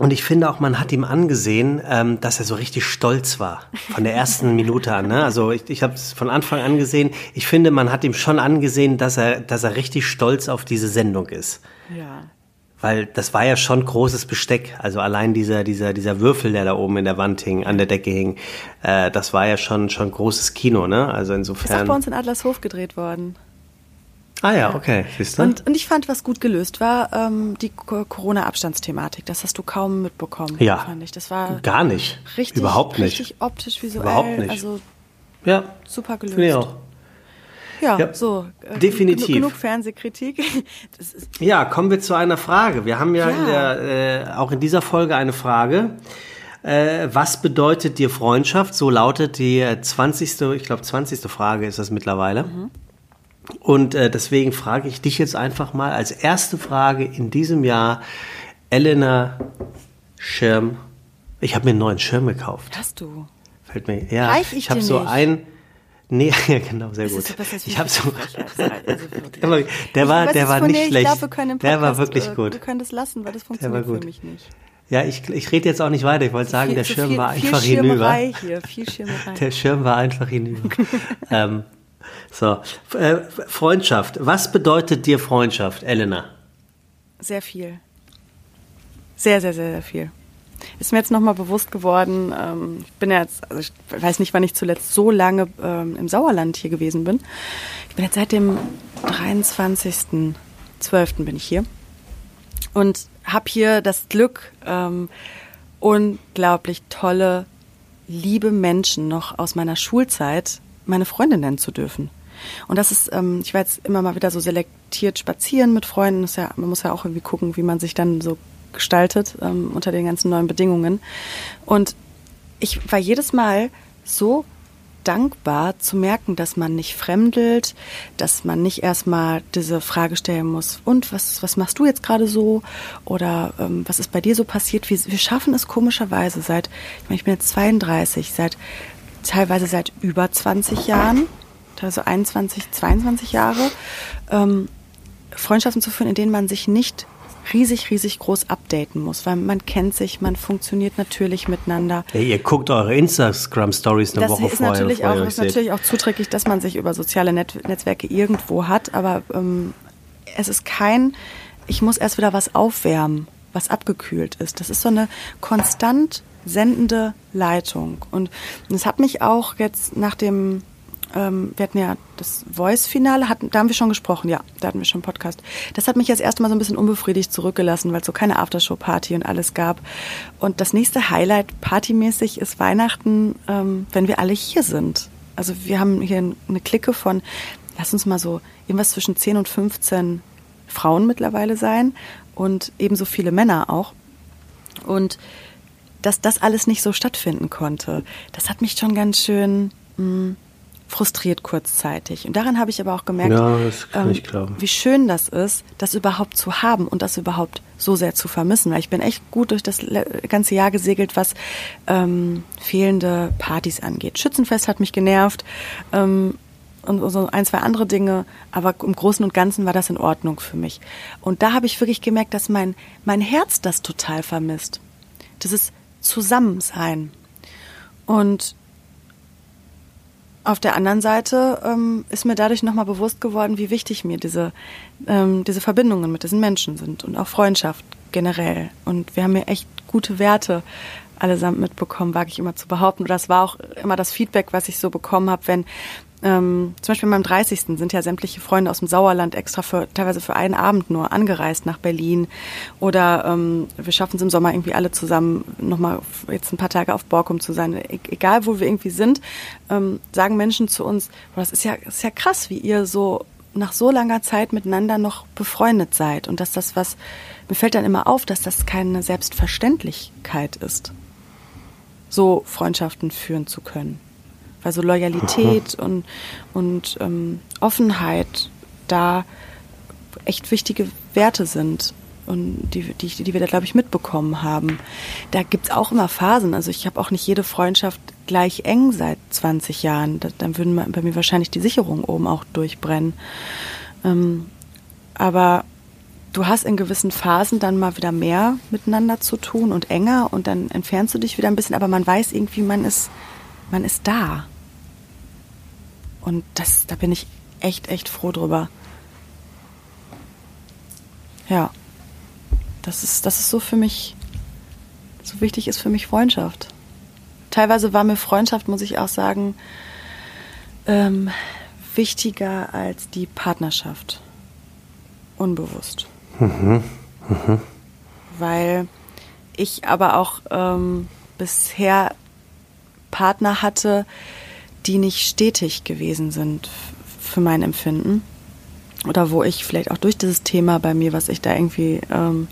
und ich finde auch, man hat ihm angesehen, ähm, dass er so richtig stolz war. Von der ersten Minute an. Ne? Also ich, ich habe es von Anfang an gesehen. Ich finde, man hat ihm schon angesehen, dass er, dass er richtig stolz auf diese Sendung ist. Ja. Weil das war ja schon großes Besteck. Also allein dieser, dieser, dieser Würfel, der da oben in der Wand hing, an der Decke hing, äh, das war ja schon, schon großes Kino, ne? Also insofern. Ist auch bei uns in Adlershof gedreht worden. Ah ja, okay, siehst du. Und, und ich fand, was gut gelöst war, ähm, die Corona-Abstandsthematik. Das hast du kaum mitbekommen, ja. fand ich. Das war gar nicht. Richtig, Überhaupt nicht. Richtig optisch, visuell. Überhaupt nicht. Also ja. super gelöst. Finde ich auch. Ja, ja, so. Äh, Definitiv. Genug, genug Fernsehkritik. ja, kommen wir zu einer Frage. Wir haben ja, ja. In der, äh, auch in dieser Folge eine Frage. Äh, was bedeutet dir Freundschaft? So lautet die 20. Ich glaube, 20. Frage ist das mittlerweile. Mhm. Und äh, deswegen frage ich dich jetzt einfach mal als erste Frage in diesem Jahr, Elena Schirm. Ich habe mir einen neuen Schirm gekauft. Hast du? Fällt mir. Ja, Reich ich, ich habe so nicht. ein. Nee, ja, genau, sehr gut. Ist, ich habe so. Also der war, der war, der war nicht schlecht. Glaub, Podcast, der war wirklich äh, gut. Wir können das lassen, weil das funktioniert für mich nicht. Ja, ich, ich rede jetzt auch nicht weiter. Ich wollte sagen, viel, der Schirm viel, war einfach viel hinüber. Hier, viel Schirmerei. Der Schirm war einfach hinüber. ähm, so, äh, Freundschaft. Was bedeutet dir Freundschaft, Elena? Sehr viel. Sehr, sehr, sehr, sehr viel. Ist mir jetzt nochmal bewusst geworden, ähm, ich bin ja jetzt, also ich weiß nicht, wann ich zuletzt so lange ähm, im Sauerland hier gewesen bin. Ich bin jetzt seit dem 23.12. bin ich hier und habe hier das Glück, ähm, unglaublich tolle, liebe Menschen noch aus meiner Schulzeit meine Freundin nennen zu dürfen. Und das ist, ähm, ich war jetzt immer mal wieder so selektiert spazieren mit Freunden. Ist ja, man muss ja auch irgendwie gucken, wie man sich dann so gestaltet ähm, unter den ganzen neuen Bedingungen. Und ich war jedes Mal so dankbar zu merken, dass man nicht fremdelt, dass man nicht erstmal diese Frage stellen muss, und was, was machst du jetzt gerade so? Oder ähm, was ist bei dir so passiert? Wir, wir schaffen es komischerweise seit, ich meine, ich bin jetzt 32, seit teilweise seit über 20 Jahren, teilweise 21, 22 Jahre, ähm, Freundschaften zu führen, in denen man sich nicht riesig, riesig groß updaten muss, weil man kennt sich, man funktioniert natürlich miteinander. Ja, ihr guckt eure Instagram-Stories eine das Woche ist vorher. Natürlich auch, ist natürlich auch zuträglich, dass man sich über soziale Net Netzwerke irgendwo hat, aber ähm, es ist kein, ich muss erst wieder was aufwärmen, was abgekühlt ist. Das ist so eine konstant sendende Leitung. Und es hat mich auch jetzt nach dem ähm, wir hatten ja das Voice-Finale, da haben wir schon gesprochen, ja, da hatten wir schon Podcast. Das hat mich jetzt erstmal so ein bisschen unbefriedigt zurückgelassen, weil es so keine Aftershow-Party und alles gab. Und das nächste Highlight partymäßig ist Weihnachten, ähm, wenn wir alle hier sind. Also wir haben hier eine Clique von, lass uns mal so irgendwas zwischen 10 und 15 Frauen mittlerweile sein und ebenso viele Männer auch. Und dass das alles nicht so stattfinden konnte, das hat mich schon ganz schön mh, hm, frustriert kurzzeitig. Und daran habe ich aber auch gemerkt, ja, ähm, wie schön das ist, das überhaupt zu haben und das überhaupt so sehr zu vermissen. Weil ich bin echt gut durch das ganze Jahr gesegelt, was ähm, fehlende Partys angeht. Schützenfest hat mich genervt. Ähm, und so ein, zwei andere Dinge, aber im Großen und Ganzen war das in Ordnung für mich. Und da habe ich wirklich gemerkt, dass mein, mein Herz das total vermisst. Dieses Zusammensein. Und auf der anderen Seite ähm, ist mir dadurch nochmal bewusst geworden, wie wichtig mir diese, ähm, diese Verbindungen mit diesen Menschen sind und auch Freundschaft generell. Und wir haben mir echt gute Werte allesamt mitbekommen, wage ich immer zu behaupten. Und das war auch immer das Feedback, was ich so bekommen habe, wenn ähm, zum Beispiel beim 30. sind ja sämtliche Freunde aus dem Sauerland extra für teilweise für einen Abend nur angereist nach Berlin. Oder ähm, wir schaffen es im Sommer irgendwie alle zusammen nochmal jetzt ein paar Tage auf Borkum zu sein. E egal wo wir irgendwie sind, ähm, sagen Menschen zu uns, boah, das ist ja, ist ja krass, wie ihr so nach so langer Zeit miteinander noch befreundet seid. Und dass das was, mir fällt dann immer auf, dass das keine Selbstverständlichkeit ist, so Freundschaften führen zu können weil so Loyalität Aha. und, und ähm, Offenheit da echt wichtige Werte sind und die, die, die wir da, glaube ich, mitbekommen haben. Da gibt's auch immer Phasen. Also ich habe auch nicht jede Freundschaft gleich eng seit 20 Jahren. Da, dann würden bei mir wahrscheinlich die Sicherungen oben auch durchbrennen. Ähm, aber du hast in gewissen Phasen dann mal wieder mehr miteinander zu tun und enger und dann entfernst du dich wieder ein bisschen, aber man weiß irgendwie, man ist, man ist da. Und das, da bin ich echt, echt froh drüber. Ja. Das ist, das ist so für mich, so wichtig ist für mich Freundschaft. Teilweise war mir Freundschaft, muss ich auch sagen, ähm, wichtiger als die Partnerschaft. Unbewusst. Mhm. Mhm. Weil ich aber auch ähm, bisher Partner hatte, die nicht stetig gewesen sind für mein Empfinden. Oder wo ich vielleicht auch durch dieses Thema bei mir, was ich da irgendwie ähm,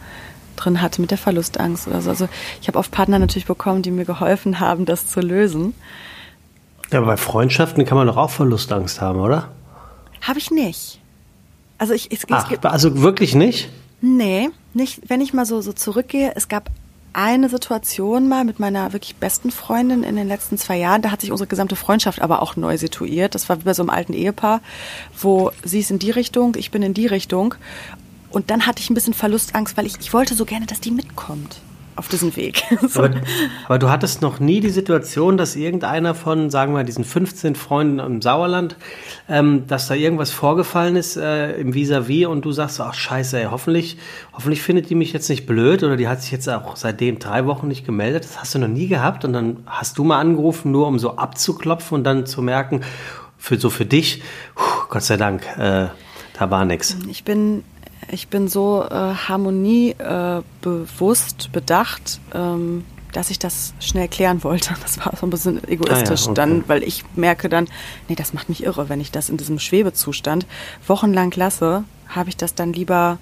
drin hatte mit der Verlustangst oder so. Also ich habe oft Partner natürlich bekommen, die mir geholfen haben, das zu lösen. Ja, aber bei Freundschaften kann man doch auch Verlustangst haben, oder? Habe ich nicht. Also ich es, Ach, es also wirklich nicht? Nee, nicht. Wenn ich mal so so zurückgehe, es gab eine Situation mal mit meiner wirklich besten Freundin in den letzten zwei Jahren. Da hat sich unsere gesamte Freundschaft aber auch neu situiert. Das war wie bei so einem alten Ehepaar, wo sie ist in die Richtung, ich bin in die Richtung. Und dann hatte ich ein bisschen Verlustangst, weil ich, ich wollte so gerne, dass die mitkommt. Auf diesen Weg. so. aber, aber, du hattest noch nie die Situation, dass irgendeiner von, sagen wir, diesen 15 Freunden im Sauerland, ähm, dass da irgendwas vorgefallen ist äh, im Vis-a-vis -vis und du sagst, ach scheiße, ey, hoffentlich, hoffentlich findet die mich jetzt nicht blöd oder die hat sich jetzt auch seitdem drei Wochen nicht gemeldet. Das hast du noch nie gehabt und dann hast du mal angerufen, nur um so abzuklopfen und dann zu merken, für so für dich, Gott sei Dank, äh, da war nichts. Ich bin ich bin so äh, harmoniebewusst, äh, bedacht, ähm, dass ich das schnell klären wollte. Das war so ein bisschen egoistisch ah ja, okay. dann, weil ich merke dann, nee, das macht mich irre, wenn ich das in diesem Schwebezustand wochenlang lasse, habe ich das dann lieber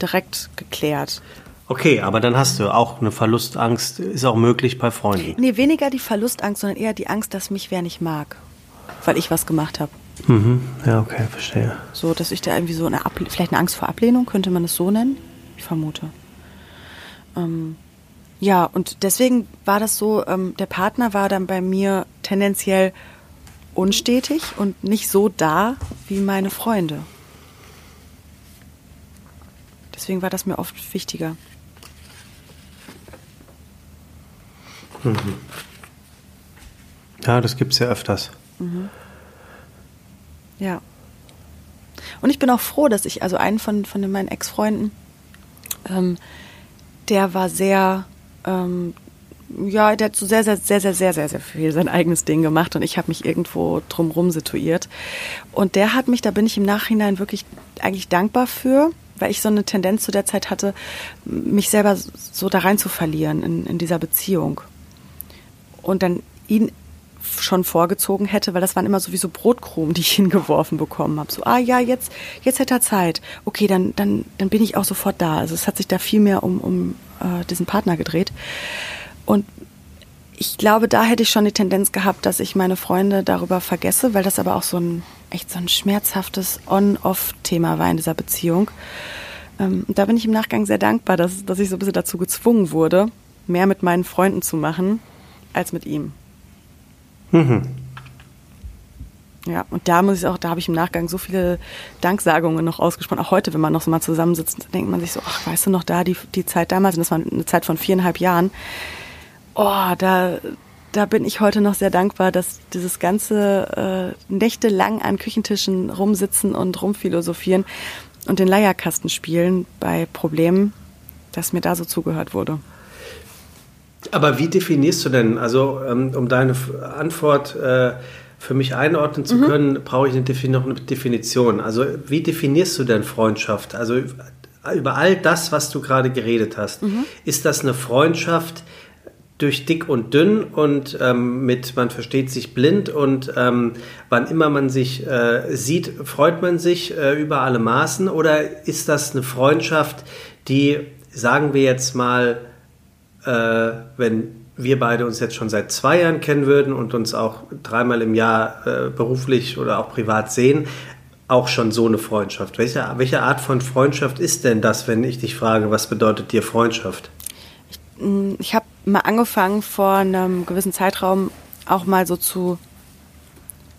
direkt geklärt. Okay, aber dann hast du auch eine Verlustangst, ist auch möglich bei Freunden. Nee, weniger die Verlustangst, sondern eher die Angst, dass mich wer nicht mag, weil ich was gemacht habe. Mhm. Ja, okay, verstehe. So, dass ich da irgendwie so eine, Able vielleicht eine Angst vor Ablehnung, könnte man es so nennen? Ich vermute. Ähm, ja, und deswegen war das so, ähm, der Partner war dann bei mir tendenziell unstetig und nicht so da wie meine Freunde. Deswegen war das mir oft wichtiger. Mhm. Ja, das gibt es ja öfters. Mhm. Ja. Und ich bin auch froh, dass ich, also einen von, von meinen Ex-Freunden, ähm, der war sehr, ähm, ja, der hat so sehr, sehr, sehr, sehr, sehr, sehr, sehr viel sein eigenes Ding gemacht und ich habe mich irgendwo drumrum situiert. Und der hat mich, da bin ich im Nachhinein wirklich eigentlich dankbar für, weil ich so eine Tendenz zu der Zeit hatte, mich selber so da rein zu verlieren in, in dieser Beziehung. Und dann ihn schon vorgezogen hätte, weil das waren immer sowieso Brotkrumen, die ich hingeworfen bekommen habe. So, ah ja, jetzt, jetzt hätte er Zeit. Okay, dann, dann, dann bin ich auch sofort da. Also es hat sich da viel mehr um, um äh, diesen Partner gedreht. Und ich glaube, da hätte ich schon die Tendenz gehabt, dass ich meine Freunde darüber vergesse, weil das aber auch so ein echt so ein schmerzhaftes On-Off-Thema war in dieser Beziehung. Ähm, da bin ich im Nachgang sehr dankbar, dass, dass ich so ein bisschen dazu gezwungen wurde, mehr mit meinen Freunden zu machen als mit ihm. Mhm. Ja, und da muss ich auch, da habe ich im Nachgang so viele Danksagungen noch ausgesprochen. Auch heute, wenn man noch so mal zusammensitzt, denkt man sich so, ach, weißt du noch da, die, die Zeit damals, und das war eine Zeit von viereinhalb Jahren, oh, da, da bin ich heute noch sehr dankbar, dass dieses ganze äh, Nächte lang an Küchentischen rumsitzen und rumphilosophieren und den Leierkasten spielen bei Problemen, dass mir da so zugehört wurde. Aber wie definierst du denn, also ähm, um deine Antwort äh, für mich einordnen zu mhm. können, brauche ich eine noch eine Definition. Also wie definierst du denn Freundschaft? Also über all das, was du gerade geredet hast, mhm. ist das eine Freundschaft durch dick und dünn und ähm, mit man versteht sich blind und ähm, wann immer man sich äh, sieht, freut man sich äh, über alle Maßen oder ist das eine Freundschaft, die, sagen wir jetzt mal, äh, wenn wir beide uns jetzt schon seit zwei Jahren kennen würden und uns auch dreimal im Jahr äh, beruflich oder auch privat sehen, auch schon so eine Freundschaft. Welche, welche Art von Freundschaft ist denn das, wenn ich dich frage, was bedeutet dir Freundschaft? Ich, mm, ich habe mal angefangen, vor einem gewissen Zeitraum auch mal so zu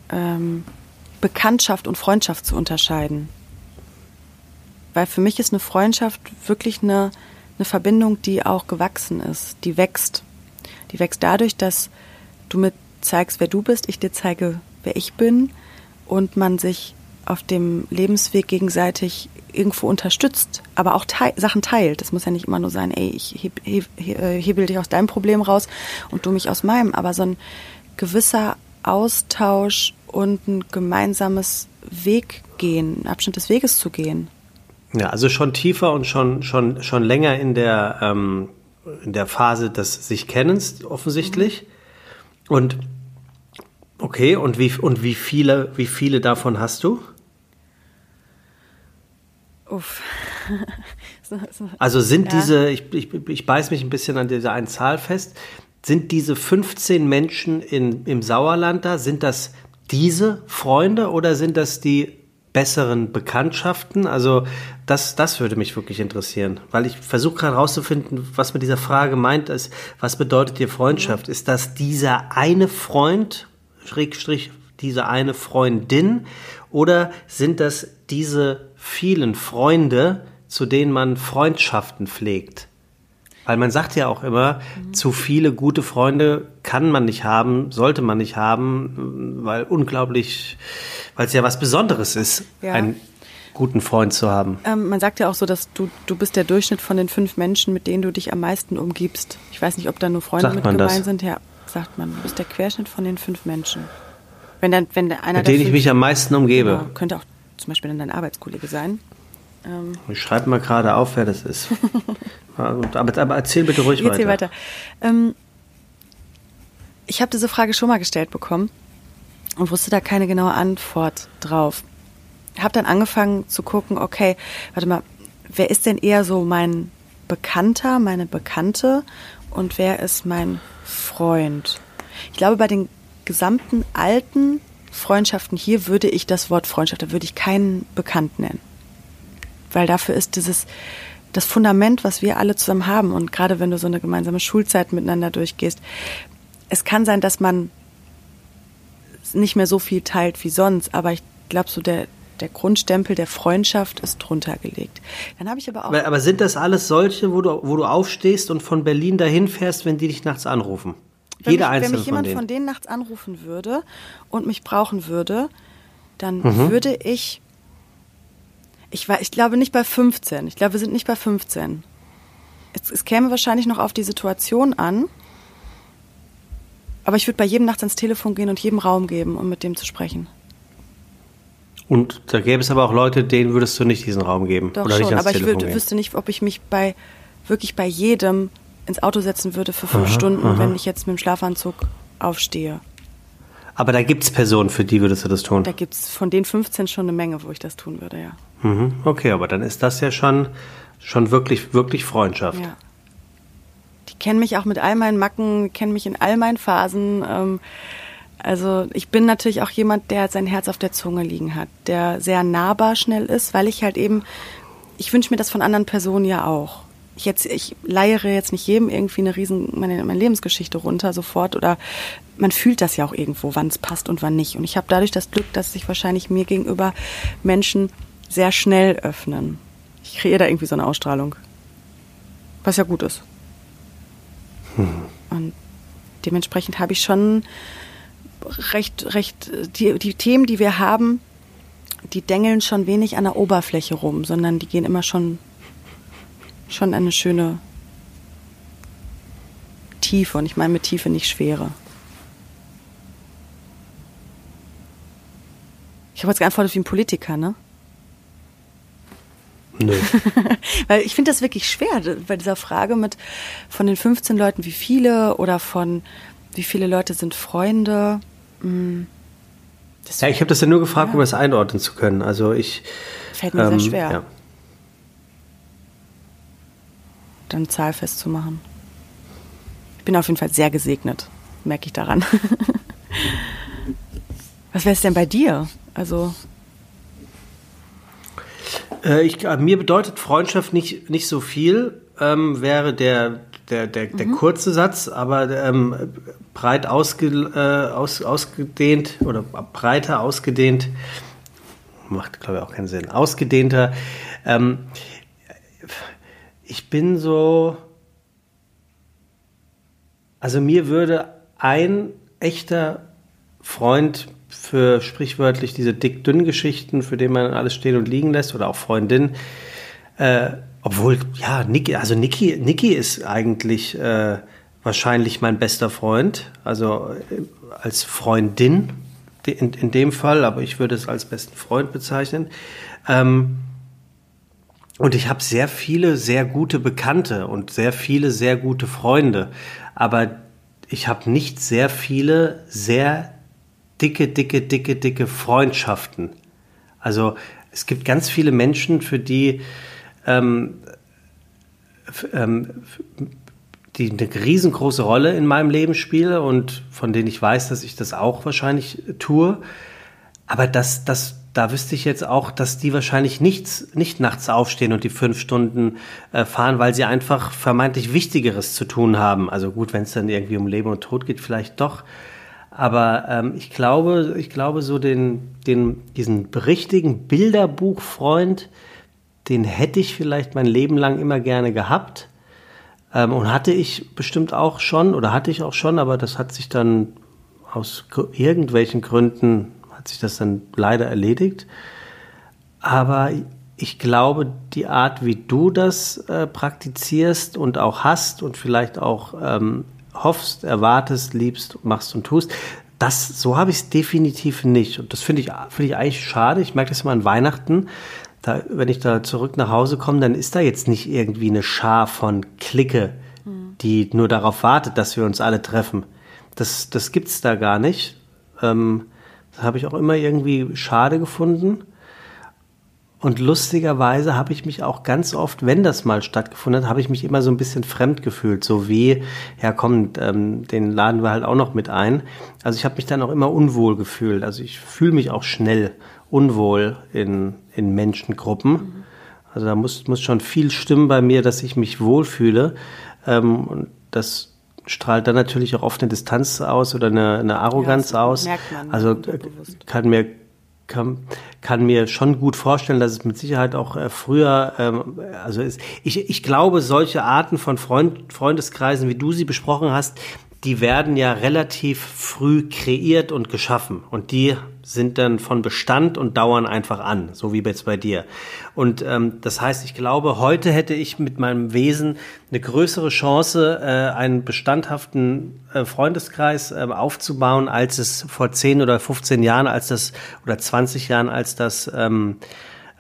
ähm, Bekanntschaft und Freundschaft zu unterscheiden. Weil für mich ist eine Freundschaft wirklich eine eine Verbindung, die auch gewachsen ist, die wächst. Die wächst dadurch, dass du mir zeigst, wer du bist, ich dir zeige, wer ich bin und man sich auf dem Lebensweg gegenseitig irgendwo unterstützt, aber auch teil, Sachen teilt. Das muss ja nicht immer nur sein, ey, ich heb, heb, äh, hebel dich aus deinem Problem raus und du mich aus meinem, aber so ein gewisser Austausch und ein gemeinsames Weggehen, ein Abschnitt des Weges zu gehen. Ja, also schon tiefer und schon, schon, schon länger in der, ähm, in der Phase des sich Kennens offensichtlich. Mhm. Und okay, und wie, und wie viele, wie viele davon hast du? Uff. also sind ja. diese, ich, ich, ich beiß mich ein bisschen an dieser einen Zahl fest, sind diese 15 Menschen in, im Sauerland da, sind das diese Freunde oder sind das die besseren Bekanntschaften? Also das, das würde mich wirklich interessieren, weil ich versuche gerade herauszufinden, was mit dieser Frage meint ist, was bedeutet dir Freundschaft? Ist das dieser eine Freund, Schrägstrich, diese eine Freundin oder sind das diese vielen Freunde, zu denen man Freundschaften pflegt? Weil man sagt ja auch immer, mhm. zu viele gute Freunde kann man nicht haben, sollte man nicht haben, weil unglaublich, weil es ja was Besonderes ist, ja. einen guten Freund zu haben. Ähm, man sagt ja auch so, dass du, du bist der Durchschnitt von den fünf Menschen, mit denen du dich am meisten umgibst. Ich weiß nicht, ob da nur Freunde sagt mit gemeint sind. Ja, sagt man. Du bist der Querschnitt von den fünf Menschen. Wenn dann, wenn einer mit denen ich mich am meisten umgebe. Genau, könnte auch zum Beispiel dann dein Arbeitskollege sein. Ähm. Ich schreibe mal gerade auf, wer das ist. aber, aber, erzähl bitte ruhig Geht's weiter. weiter. Ähm, ich habe diese Frage schon mal gestellt bekommen und wusste da keine genaue Antwort drauf. Habe dann angefangen zu gucken, okay, warte mal, wer ist denn eher so mein Bekannter, meine Bekannte und wer ist mein Freund? Ich glaube, bei den gesamten alten Freundschaften hier würde ich das Wort Freundschaft, da würde ich keinen Bekannt nennen. Weil dafür ist dieses, das Fundament, was wir alle zusammen haben und gerade wenn du so eine gemeinsame Schulzeit miteinander durchgehst, es kann sein, dass man nicht mehr so viel teilt wie sonst, aber ich glaube so der, der Grundstempel der Freundschaft ist drunter gelegt. Dann habe ich aber auch. Aber, aber, sind das alles solche, wo du, wo du aufstehst und von Berlin dahin fährst, wenn die dich nachts anrufen? Wenn Jeder mich, einzelne Wenn mich jemand von denen. von denen nachts anrufen würde und mich brauchen würde, dann mhm. würde ich, ich war, ich glaube nicht bei 15. Ich glaube, wir sind nicht bei 15. Es, es käme wahrscheinlich noch auf die Situation an. Aber ich würde bei jedem nachts ans Telefon gehen und jedem Raum geben, um mit dem zu sprechen. Und da gäbe es aber auch Leute, denen würdest du nicht diesen Raum geben. Doch oder schon, aber ich würd, wüsste nicht, ob ich mich bei wirklich bei jedem ins Auto setzen würde für fünf aha, Stunden, aha. wenn ich jetzt mit dem Schlafanzug aufstehe. Aber da gibt es Personen, für die würdest du das tun? Da gibt es von den 15 schon eine Menge, wo ich das tun würde, ja. Mhm, okay, aber dann ist das ja schon, schon wirklich, wirklich Freundschaft. Ja. Die kennen mich auch mit all meinen Macken, kennen mich in all meinen Phasen. Ähm, also ich bin natürlich auch jemand, der sein Herz auf der Zunge liegen hat, der sehr nahbar schnell ist, weil ich halt eben, ich wünsche mir das von anderen Personen ja auch ich jetzt, ich leiere jetzt nicht jedem irgendwie eine riesen, meine, meine Lebensgeschichte runter sofort oder man fühlt das ja auch irgendwo, wann es passt und wann nicht. Und ich habe dadurch das Glück, dass sich wahrscheinlich mir gegenüber Menschen sehr schnell öffnen. Ich kreiere da irgendwie so eine Ausstrahlung. Was ja gut ist. Hm. Und dementsprechend habe ich schon recht, recht, die, die Themen, die wir haben, die dengeln schon wenig an der Oberfläche rum, sondern die gehen immer schon schon eine schöne Tiefe. Und ich meine mit Tiefe nicht Schwere. Ich habe jetzt geantwortet wie ein Politiker, ne? Nö. Weil ich finde das wirklich schwer bei dieser Frage mit von den 15 Leuten, wie viele oder von wie viele Leute sind Freunde. Hm. ja, ich habe das ja nur gefragt, ja. um es einordnen zu können. Also ich. Fällt mir ähm, sehr schwer. Ja. dann Zahl festzumachen. Ich bin auf jeden Fall sehr gesegnet, merke ich daran. Was wäre es denn bei dir? Also äh, ich, äh, mir bedeutet Freundschaft nicht, nicht so viel, ähm, wäre der, der, der, der mhm. kurze Satz, aber ähm, breit ausge, äh, aus, ausgedehnt oder breiter ausgedehnt, macht glaube ich auch keinen Sinn, ausgedehnter. Ähm, ich bin so. Also mir würde ein echter Freund für sprichwörtlich diese dick-dünn-Geschichten, für den man alles stehen und liegen lässt, oder auch Freundin, äh, obwohl, ja, Niki, also Niki, Niki ist eigentlich äh, wahrscheinlich mein bester Freund, also äh, als Freundin in, in dem Fall, aber ich würde es als besten Freund bezeichnen. Ähm, und ich habe sehr viele sehr gute Bekannte und sehr viele sehr gute Freunde. Aber ich habe nicht sehr viele sehr dicke, dicke, dicke, dicke Freundschaften. Also es gibt ganz viele Menschen, für die, ähm, ähm, die eine riesengroße Rolle in meinem Leben spielen und von denen ich weiß, dass ich das auch wahrscheinlich tue. Aber das, das da wüsste ich jetzt auch, dass die wahrscheinlich nichts, nicht nachts aufstehen und die fünf Stunden äh, fahren, weil sie einfach vermeintlich Wichtigeres zu tun haben. Also gut, wenn es dann irgendwie um Leben und Tod geht, vielleicht doch. Aber ähm, ich glaube, ich glaube, so den, den, diesen richtigen Bilderbuchfreund, den hätte ich vielleicht mein Leben lang immer gerne gehabt. Ähm, und hatte ich bestimmt auch schon, oder hatte ich auch schon, aber das hat sich dann aus irgendwelchen Gründen, hat sich das dann leider erledigt. Aber ich glaube, die Art, wie du das äh, praktizierst und auch hast und vielleicht auch ähm, hoffst, erwartest, liebst, machst und tust, das, so habe ich es definitiv nicht. Und das finde ich, finde ich eigentlich schade. Ich merke das immer an Weihnachten. Da, wenn ich da zurück nach Hause komme, dann ist da jetzt nicht irgendwie eine Schar von Clique, mhm. die nur darauf wartet, dass wir uns alle treffen. Das, das es da gar nicht. Ähm, das habe ich auch immer irgendwie schade gefunden. Und lustigerweise habe ich mich auch ganz oft, wenn das mal stattgefunden hat, habe ich mich immer so ein bisschen fremd gefühlt. So wie, ja komm, ähm, den laden wir halt auch noch mit ein. Also ich habe mich dann auch immer unwohl gefühlt. Also ich fühle mich auch schnell unwohl in, in Menschengruppen. Also da muss, muss schon viel stimmen bei mir, dass ich mich wohlfühle. Ähm, und das strahlt dann natürlich auch oft eine Distanz aus oder eine, eine Arroganz ja, aus. Merkt man also kann mir kann, kann mir schon gut vorstellen, dass es mit Sicherheit auch äh, früher, ähm, also ist, ich, ich glaube, solche Arten von Freund, Freundeskreisen, wie du sie besprochen hast, die werden ja relativ früh kreiert und geschaffen und die sind dann von Bestand und dauern einfach an, so wie jetzt bei dir. Und ähm, das heißt, ich glaube, heute hätte ich mit meinem Wesen eine größere Chance, äh, einen bestandhaften äh, Freundeskreis äh, aufzubauen, als es vor 10 oder 15 Jahren, als das oder 20 Jahren, als das ähm,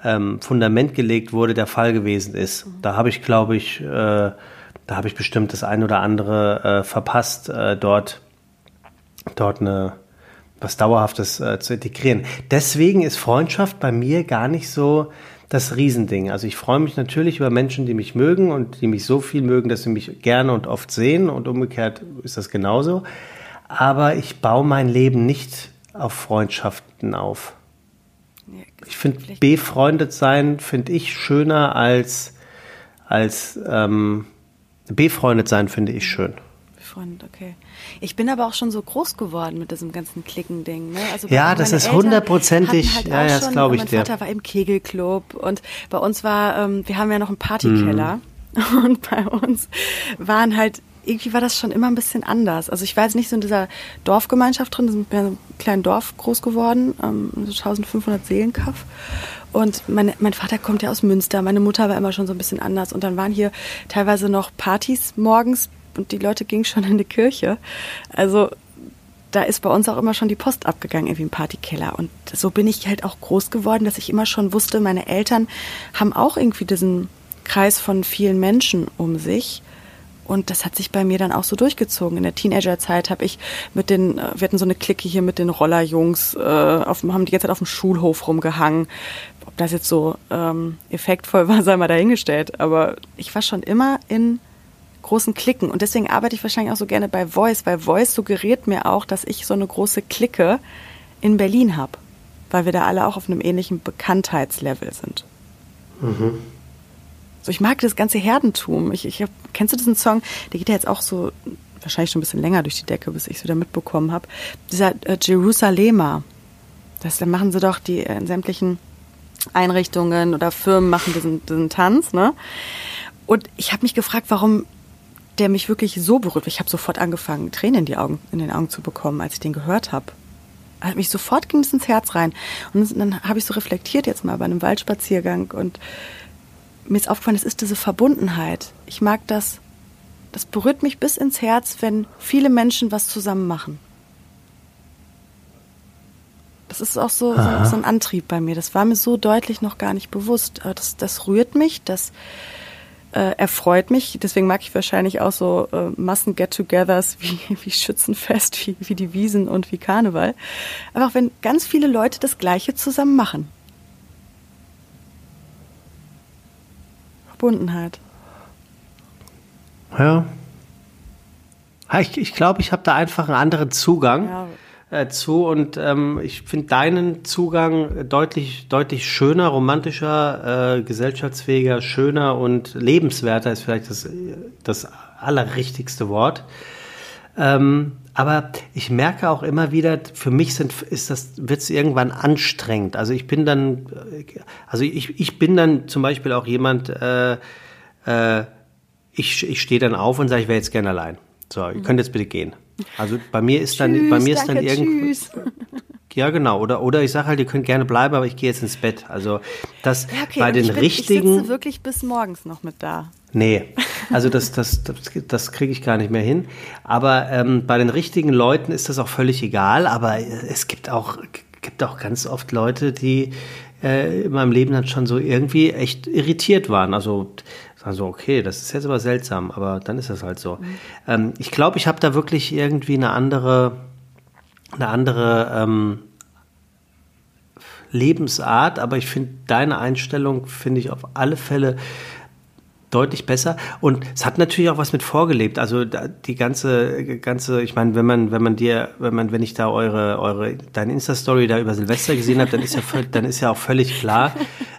ähm, Fundament gelegt wurde, der Fall gewesen ist. Da habe ich, glaube ich, äh, da habe ich bestimmt das ein oder andere äh, verpasst, äh, dort, dort eine, was Dauerhaftes äh, zu integrieren. Deswegen ist Freundschaft bei mir gar nicht so das Riesending. Also ich freue mich natürlich über Menschen, die mich mögen und die mich so viel mögen, dass sie mich gerne und oft sehen und umgekehrt ist das genauso. Aber ich baue mein Leben nicht auf Freundschaften auf. Ich finde, befreundet sein finde ich schöner als, als ähm, Befreundet sein finde ich schön. Befreundet, okay. Ich bin aber auch schon so groß geworden mit diesem ganzen Klicken-Ding. Ne? Also ja, das ist hundertprozentig. Halt ja, ja, das glaube ich mein dir. Mein Vater war im Kegelclub und bei uns war, ähm, wir haben ja noch einen Partykeller mhm. und bei uns waren halt irgendwie war das schon immer ein bisschen anders. Also ich war jetzt nicht so in dieser Dorfgemeinschaft drin, wir sind in einem kleinen Dorf groß geworden, ähm, so 1500 Seelenkaff. Und meine, mein Vater kommt ja aus Münster, meine Mutter war immer schon so ein bisschen anders. Und dann waren hier teilweise noch Partys morgens und die Leute gingen schon in die Kirche. Also da ist bei uns auch immer schon die Post abgegangen, irgendwie im Partykeller. Und so bin ich halt auch groß geworden, dass ich immer schon wusste, meine Eltern haben auch irgendwie diesen Kreis von vielen Menschen um sich. Und das hat sich bei mir dann auch so durchgezogen. In der Teenagerzeit habe ich mit den, äh, wir hatten so eine Clique hier mit den Rollerjungs, äh, auf, haben die ganze Zeit auf dem Schulhof rumgehangen. Ob das jetzt so ähm, effektvoll war, sei mal dahingestellt. Aber ich war schon immer in großen Klicken. Und deswegen arbeite ich wahrscheinlich auch so gerne bei Voice, weil Voice suggeriert mir auch, dass ich so eine große Clique in Berlin habe. Weil wir da alle auch auf einem ähnlichen Bekanntheitslevel sind. Mhm. So, ich mag das ganze Herdentum. Ich, ich hab, kennst du diesen Song? Der geht ja jetzt auch so wahrscheinlich schon ein bisschen länger durch die Decke, bis ich es wieder mitbekommen habe. Dieser äh, Jerusalema. Das, da machen sie doch die äh, in sämtlichen Einrichtungen oder Firmen machen diesen, diesen Tanz, ne? Und ich habe mich gefragt, warum der mich wirklich so berührt. Ich habe sofort angefangen, Tränen in die Augen, in den Augen zu bekommen, als ich den gehört habe. Hat mich sofort ging es ins Herz rein. Und dann habe ich so reflektiert jetzt mal bei einem Waldspaziergang und mir ist aufgefallen, es ist diese Verbundenheit. Ich mag das, das berührt mich bis ins Herz, wenn viele Menschen was zusammen machen. Das ist auch so, so, so, ein Antrieb bei mir. Das war mir so deutlich noch gar nicht bewusst. Das, das rührt mich, das äh, erfreut mich. Deswegen mag ich wahrscheinlich auch so äh, Massen-Get-togethers wie, wie Schützenfest, wie, wie die Wiesen und wie Karneval. Aber auch wenn ganz viele Leute das Gleiche zusammen machen. Verbundenheit. Ja. Ich, ich glaube, ich habe da einfach einen anderen Zugang ja. äh, zu und ähm, ich finde deinen Zugang deutlich, deutlich schöner, romantischer, äh, gesellschaftsfähiger, schöner und lebenswerter ist vielleicht das, das allerrichtigste Wort. Ähm, aber ich merke auch immer wieder, für mich sind, ist das, wird es irgendwann anstrengend. Also ich bin dann, also ich, ich bin dann zum Beispiel auch jemand, äh, äh, ich, ich stehe dann auf und sage, ich wäre jetzt gerne allein. So, ihr könnt jetzt bitte gehen. Also bei mir ist dann, tschüss, bei mir ist dann irgendwie. Ja, genau. Oder, oder ich sage halt, ihr könnt gerne bleiben, aber ich gehe jetzt ins Bett. Also das ja, okay, bei den ich bin, richtigen. Ich sitze wirklich bis morgens noch mit da. Nee, also das, das, das, das kriege ich gar nicht mehr hin. Aber ähm, bei den richtigen Leuten ist das auch völlig egal. Aber es gibt auch, gibt auch ganz oft Leute, die äh, in meinem Leben dann schon so irgendwie echt irritiert waren. Also sagen so, okay, das ist jetzt aber seltsam, aber dann ist das halt so. Mhm. Ähm, ich glaube, ich habe da wirklich irgendwie eine andere, eine andere ähm, Lebensart, aber ich finde deine Einstellung, finde ich auf alle Fälle deutlich besser. Und es hat natürlich auch was mit vorgelebt. Also die ganze, ganze, ich meine, wenn man, wenn man dir, wenn man, wenn ich da eure, eure, deine Insta-Story da über Silvester gesehen habe, dann ist ja, dann ist ja auch völlig klar,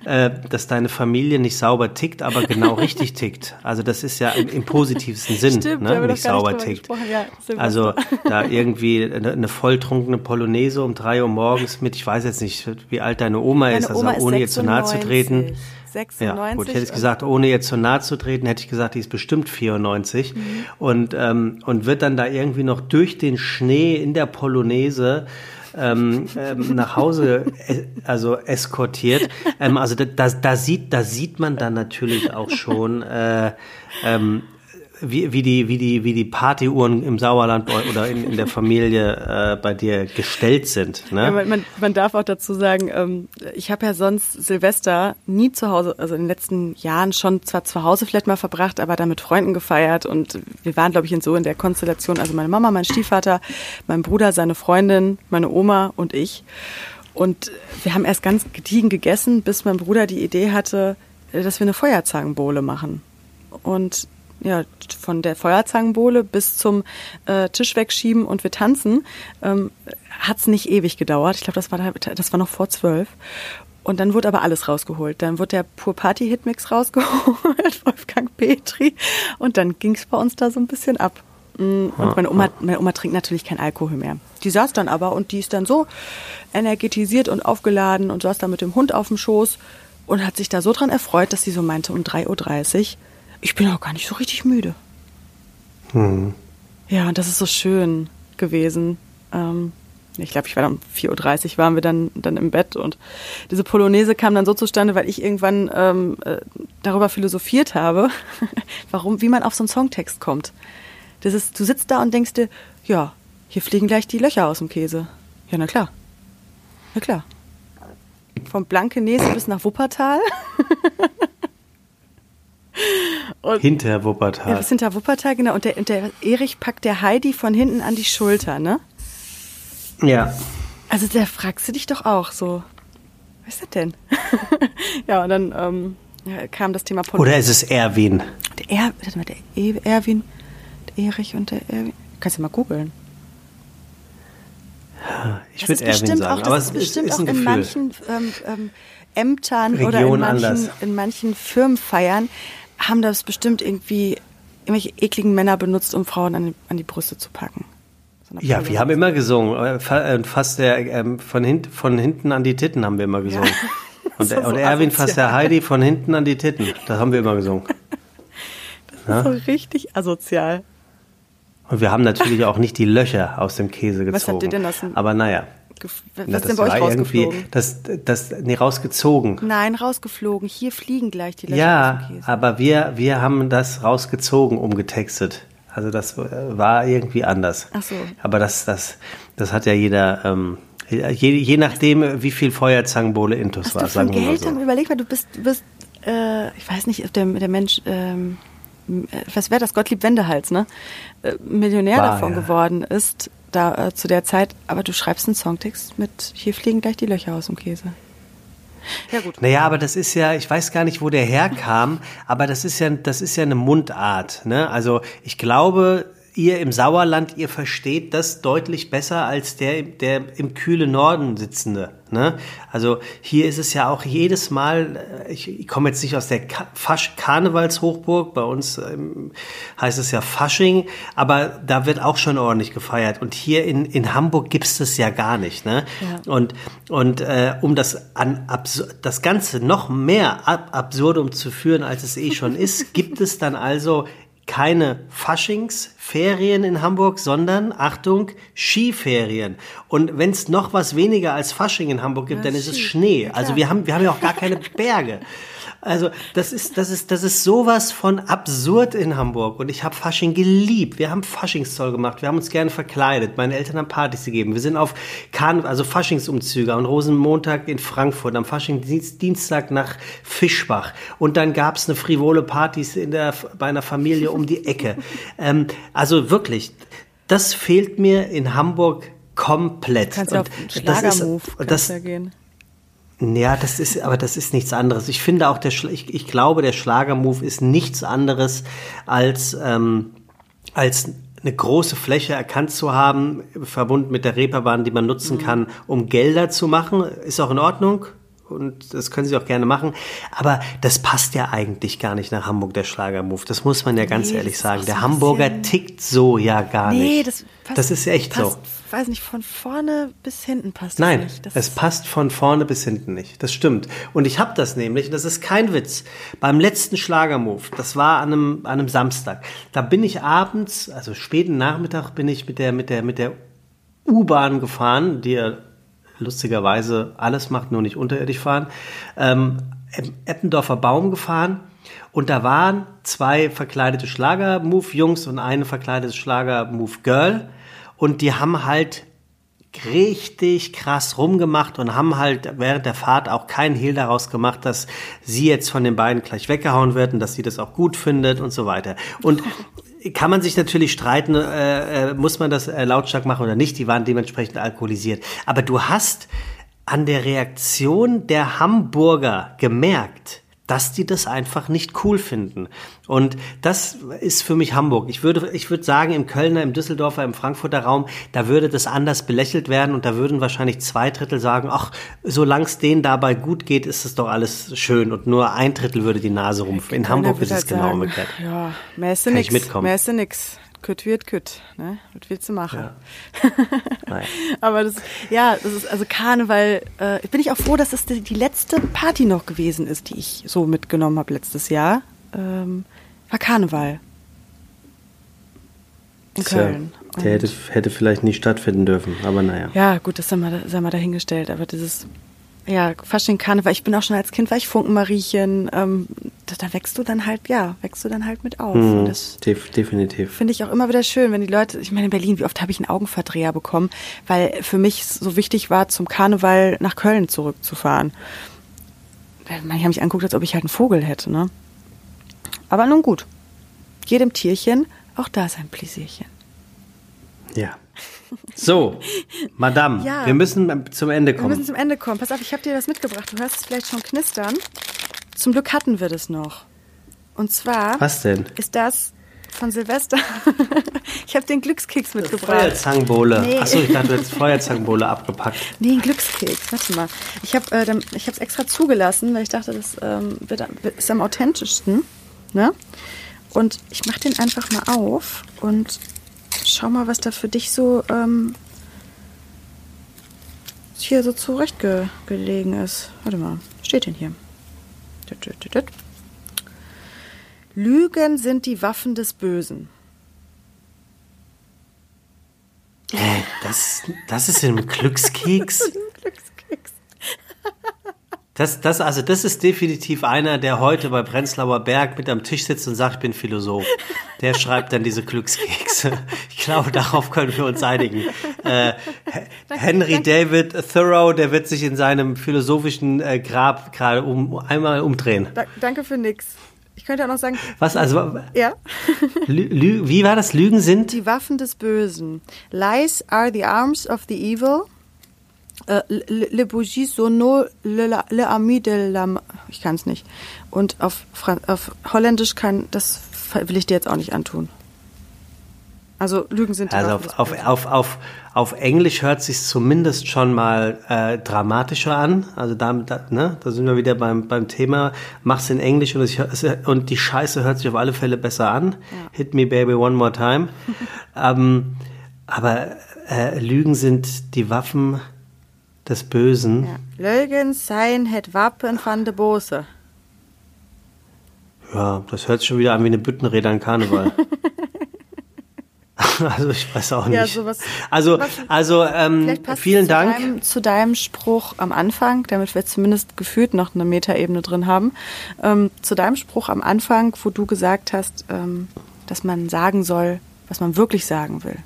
äh, dass deine Familie nicht sauber tickt, aber genau richtig tickt. Also das ist ja im, im positivsten Sinn, Stimmt, ne, nicht sauber nicht tickt. Ja, also da irgendwie eine, eine volltrunkene Polonaise um drei Uhr morgens mit, ich weiß jetzt nicht, wie alt deine Oma ist, also ohne ihr zu nahe zu treten 96. Ja, gut, hätte ich gesagt, ohne jetzt zu nahe zu treten, hätte ich gesagt, die ist bestimmt 94 mhm. und, ähm, und wird dann da irgendwie noch durch den Schnee in der Polonaise ähm, ähm, nach Hause äh, also eskortiert. Ähm, also da, da, da, sieht, da sieht man dann natürlich auch schon, äh, ähm, wie, wie die, wie die, wie die Partyuhren im Sauerland oder in, in der Familie äh, bei dir gestellt sind. Ne? Ja, man, man darf auch dazu sagen, ähm, ich habe ja sonst Silvester nie zu Hause, also in den letzten Jahren schon zwar zu Hause vielleicht mal verbracht, aber dann mit Freunden gefeiert und wir waren, glaube ich, in so in der Konstellation, also meine Mama, mein Stiefvater, mein Bruder, seine Freundin, meine Oma und ich. Und wir haben erst ganz gediegen gegessen, bis mein Bruder die Idee hatte, dass wir eine Feuerzangenbowle machen. Und ja, von der Feuerzangenbowle bis zum äh, Tisch wegschieben und wir tanzen, ähm, hat es nicht ewig gedauert. Ich glaube, das war, das war noch vor zwölf. Und dann wurde aber alles rausgeholt. Dann wurde der Pur Party Hitmix rausgeholt, Wolfgang Petri. Und dann ging es bei uns da so ein bisschen ab. Mm, und meine Oma, meine Oma trinkt natürlich kein Alkohol mehr. Die saß dann aber und die ist dann so energetisiert und aufgeladen und saß da mit dem Hund auf dem Schoß und hat sich da so dran erfreut, dass sie so meinte, um 3.30 Uhr, ich bin auch gar nicht so richtig müde. Hm. Ja, und das ist so schön gewesen. Ähm, ich glaube, ich war um 4.30 Uhr waren wir dann, dann im Bett und diese Polonaise kam dann so zustande, weil ich irgendwann ähm, äh, darüber philosophiert habe, warum, wie man auf so einen Songtext kommt. Das ist, du sitzt da und denkst dir, ja, hier fliegen gleich die Löcher aus dem Käse. Ja, na klar. Na klar. Vom Blankenese bis nach Wuppertal. Und, hinter Wuppertal. Ja, hinter Wuppertal, genau. Und der, und der Erich packt der Heidi von hinten an die Schulter, ne? Ja. Also da fragst du dich doch auch so, was ist das denn? ja, und dann ähm, kam das Thema Politik. Oder ist es Erwin? Der, er, warte mal, der e Erwin, der Erich und der Erwin. Kannst du mal googeln. Ich würde Erwin sagen, auch, aber es ist bestimmt ist auch in manchen ähm, ähm, Ämtern Region oder in manchen, in manchen Firmenfeiern haben das bestimmt irgendwie irgendwelche ekligen Männer benutzt, um Frauen an die, an die Brüste zu packen. So ja, wir haben immer gesungen. Äh, äh, fast der, ähm, von, hint, von hinten an die Titten haben wir immer gesungen. Ja. Und, so und Erwin fasst der Heidi von hinten an die Titten. Das haben wir immer gesungen. Das ist so richtig asozial. Und wir haben natürlich auch nicht die Löcher aus dem Käse gezogen. Was habt ihr denn dem Aber naja. Was Na, denn bei euch rausgeflogen? Das, das, nee, rausgezogen. Nein, rausgeflogen. Hier fliegen gleich die Löcher Ja, aber wir, wir haben das rausgezogen, umgetextet. Also das war irgendwie anders. Ach so. Aber das, das, das hat ja jeder, ähm, je, je nachdem, wie viel Feuerzangenbowle Intus war, sagen wir mal so. Überleg mal, du bist, du bist äh, ich weiß nicht, ob der, der Mensch, ähm, was wäre das, Gottlieb Wendehals, ne? Äh, Millionär war, davon ja. geworden ist, da äh, zu der Zeit, aber du schreibst einen Songtext mit Hier fliegen gleich die Löcher aus dem Käse. Ja, gut. Naja, aber das ist ja, ich weiß gar nicht, wo der herkam, aber das ist ja, das ist ja eine Mundart. Ne? Also ich glaube, ihr im Sauerland, ihr versteht das deutlich besser als der, der im kühlen Norden sitzende. Ne? Also hier ist es ja auch jedes Mal, äh, ich, ich komme jetzt nicht aus der Ka Fasch Karnevalshochburg, bei uns ähm, heißt es ja Fasching, aber da wird auch schon ordentlich gefeiert. Und hier in, in Hamburg gibt's das ja gar nicht. Ne? Ja. Und, und äh, um das, an das Ganze noch mehr ab absurdum zu führen, als es eh schon ist, gibt es dann also keine Faschingsferien in Hamburg, sondern, Achtung, Skiferien. Und wenn es noch was weniger als Fasching in Hamburg gibt, ja, dann ist es Schnee. Also wir haben, wir haben ja auch gar keine Berge. Also das ist, das ist, das ist sowas von absurd in Hamburg. Und ich habe Fasching geliebt. Wir haben Faschingszoll gemacht. Wir haben uns gerne verkleidet. Meine Eltern haben Partys gegeben. Wir sind auf Karn also Faschingsumzüge am Rosenmontag in Frankfurt, am Faschingsdienstag nach Fischbach. Und dann gab es eine frivole Partys in der, bei einer Familie um die Ecke. ähm, also wirklich, das fehlt mir in Hamburg komplett. Kannst du auf Schlagermove das ist, das, ja gehen. Ja, das ist, aber das ist nichts anderes. Ich finde auch, der, ich, ich glaube, der Schlagermove ist nichts anderes als, ähm, als eine große Fläche erkannt zu haben, verbunden mit der Reeperbahn, die man nutzen mhm. kann, um Gelder zu machen. Ist auch in Ordnung und das können sie auch gerne machen. Aber das passt ja eigentlich gar nicht nach Hamburg, der Schlagermove. Das muss man ja ganz nee, ehrlich sagen. Der Hamburger tickt so ja gar nee, nicht. Das, passt, das ist echt passt, so. weiß nicht, von vorne bis hinten passt Nein, das nicht. Nein, es passt von vorne bis hinten nicht. Das stimmt. Und ich habe das nämlich, das ist kein Witz, beim letzten Schlagermove, das war an einem, an einem Samstag, da bin ich abends, also späten Nachmittag, bin ich mit der, mit der, mit der U-Bahn gefahren, die lustigerweise alles macht, nur nicht unterirdisch fahren, ähm, Eppendorfer Baum gefahren und da waren zwei verkleidete Schlager-Move-Jungs und eine verkleidete Schlager-Move-Girl und die haben halt richtig krass rumgemacht und haben halt während der Fahrt auch keinen Hehl daraus gemacht, dass sie jetzt von den beiden gleich weggehauen wird und dass sie das auch gut findet und so weiter. Und kann man sich natürlich streiten, äh, äh, muss man das äh, lautstark machen oder nicht. Die waren dementsprechend alkoholisiert. Aber du hast an der Reaktion der Hamburger gemerkt, dass die das einfach nicht cool finden. Und das ist für mich Hamburg. Ich würde, ich würde sagen, im Kölner, im Düsseldorfer, im Frankfurter Raum, da würde das anders belächelt werden und da würden wahrscheinlich zwei Drittel sagen, ach, solange es denen dabei gut geht, ist es doch alles schön und nur ein Drittel würde die Nase rumpfen. In Hamburg ist es halt genau umgekehrt. Ja, mehr ist nix. Mehr ist nix kütt wird kütt, ne? Was willst du machen? Ja. Aber das, ja, das ist also Karneval. Äh, bin ich auch froh, dass das die, die, letzte Party noch gewesen ist, die ich so mitgenommen habe letztes Jahr. Ähm, war Karneval in Köln. Der hätte, hätte vielleicht nicht stattfinden dürfen, aber naja. Ja, gut, das sei mal, sei mal dahingestellt. Aber dieses ja, Fasching, Karneval. Ich bin auch schon als Kind, war ich Funkenmariechen. Ähm, da, da, wächst du dann halt, ja, wächst du dann halt mit auf. Das def definitiv. Finde ich auch immer wieder schön, wenn die Leute, ich meine in Berlin, wie oft habe ich einen Augenverdreher bekommen, weil für mich so wichtig war, zum Karneval nach Köln zurückzufahren. Manche haben mich angeguckt, als ob ich halt einen Vogel hätte, ne? Aber nun gut. Jedem Tierchen, auch da ist ein Pläsierchen. Ja. So, Madame, ja, wir müssen zum Ende kommen. Wir müssen zum Ende kommen. Pass auf, ich habe dir was mitgebracht. Du hörst es vielleicht schon knistern. Zum Glück hatten wir das noch. Und zwar was denn? ist das von Silvester. ich habe den Glückskeks mitgebracht. Feuerzangenbowle. Nee. Achso, ich dachte, du hättest Feuerzangenbowle abgepackt. Nee, ein Glückskeks. Warte mal. Ich habe äh, es extra zugelassen, weil ich dachte, das ähm, wird, ist am authentischsten. Ne? Und ich mache den einfach mal auf und Schau mal, was da für dich so ähm, hier so zurechtgelegen ist. Warte mal, steht denn hier? Lügen sind die Waffen des Bösen. Äh, das, das ist ein Glückskeks. Glückskeks. Das, das, also das ist definitiv einer, der heute bei Prenzlauer Berg mit am Tisch sitzt und sagt, ich bin Philosoph. Der schreibt dann diese Glückskekse. Ich glaube, darauf können wir uns einigen. Äh, Henry David Thoreau, der wird sich in seinem philosophischen äh, Grab gerade um, einmal umdrehen. Da, danke für nix. Ich könnte auch noch sagen. Was, also. Ja. Wie war das? Lügen sind? Die Waffen des Bösen. Lies are the arms of the evil. Äh, le, Bougie Sono le, le Ami de la. Ich kann es nicht. Und auf, Fran auf Holländisch kann, das will ich dir jetzt auch nicht antun. Also Lügen sind Also auf, auf, auf, auf, auf Englisch hört sich zumindest schon mal äh, dramatischer an. Also da, da, ne, da sind wir wieder beim, beim Thema. Mach's in Englisch und, es, und die Scheiße hört sich auf alle Fälle besser an. Ja. Hit me baby one more time. ähm, aber äh, Lügen sind die Waffen des Bösen. Ja. Leugen sein het Wappen van de Bose. Ja, das hört sich schon wieder an wie eine Büttenrede an Karneval. also ich weiß auch nicht. Ja, sowas, also also ähm, vielen Dank. Deinem, zu deinem Spruch am Anfang, damit wir zumindest gefühlt noch eine Metaebene drin haben, ähm, zu deinem Spruch am Anfang, wo du gesagt hast, ähm, dass man sagen soll, was man wirklich sagen will.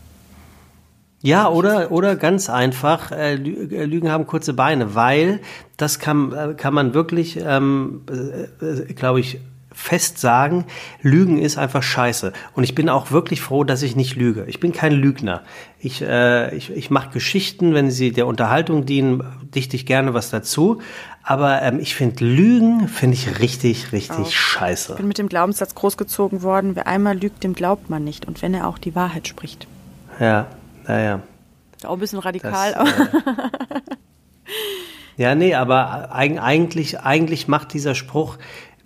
Ja, oder, oder ganz einfach, äh, äh, Lügen haben kurze Beine, weil das kann, äh, kann man wirklich, ähm, äh, äh glaube ich, fest sagen, Lügen ist einfach scheiße. Und ich bin auch wirklich froh, dass ich nicht lüge. Ich bin kein Lügner. Ich, äh, ich, ich mache Geschichten, wenn sie der Unterhaltung dienen, dichte ich gerne was dazu. Aber ähm, ich finde Lügen, finde ich richtig, richtig auch. scheiße. Ich bin mit dem Glaubenssatz großgezogen worden, wer einmal lügt, dem glaubt man nicht. Und wenn er auch die Wahrheit spricht. Ja, naja. Auch ein bisschen radikal. Das, äh, ja, nee, aber eigentlich, eigentlich macht dieser Spruch,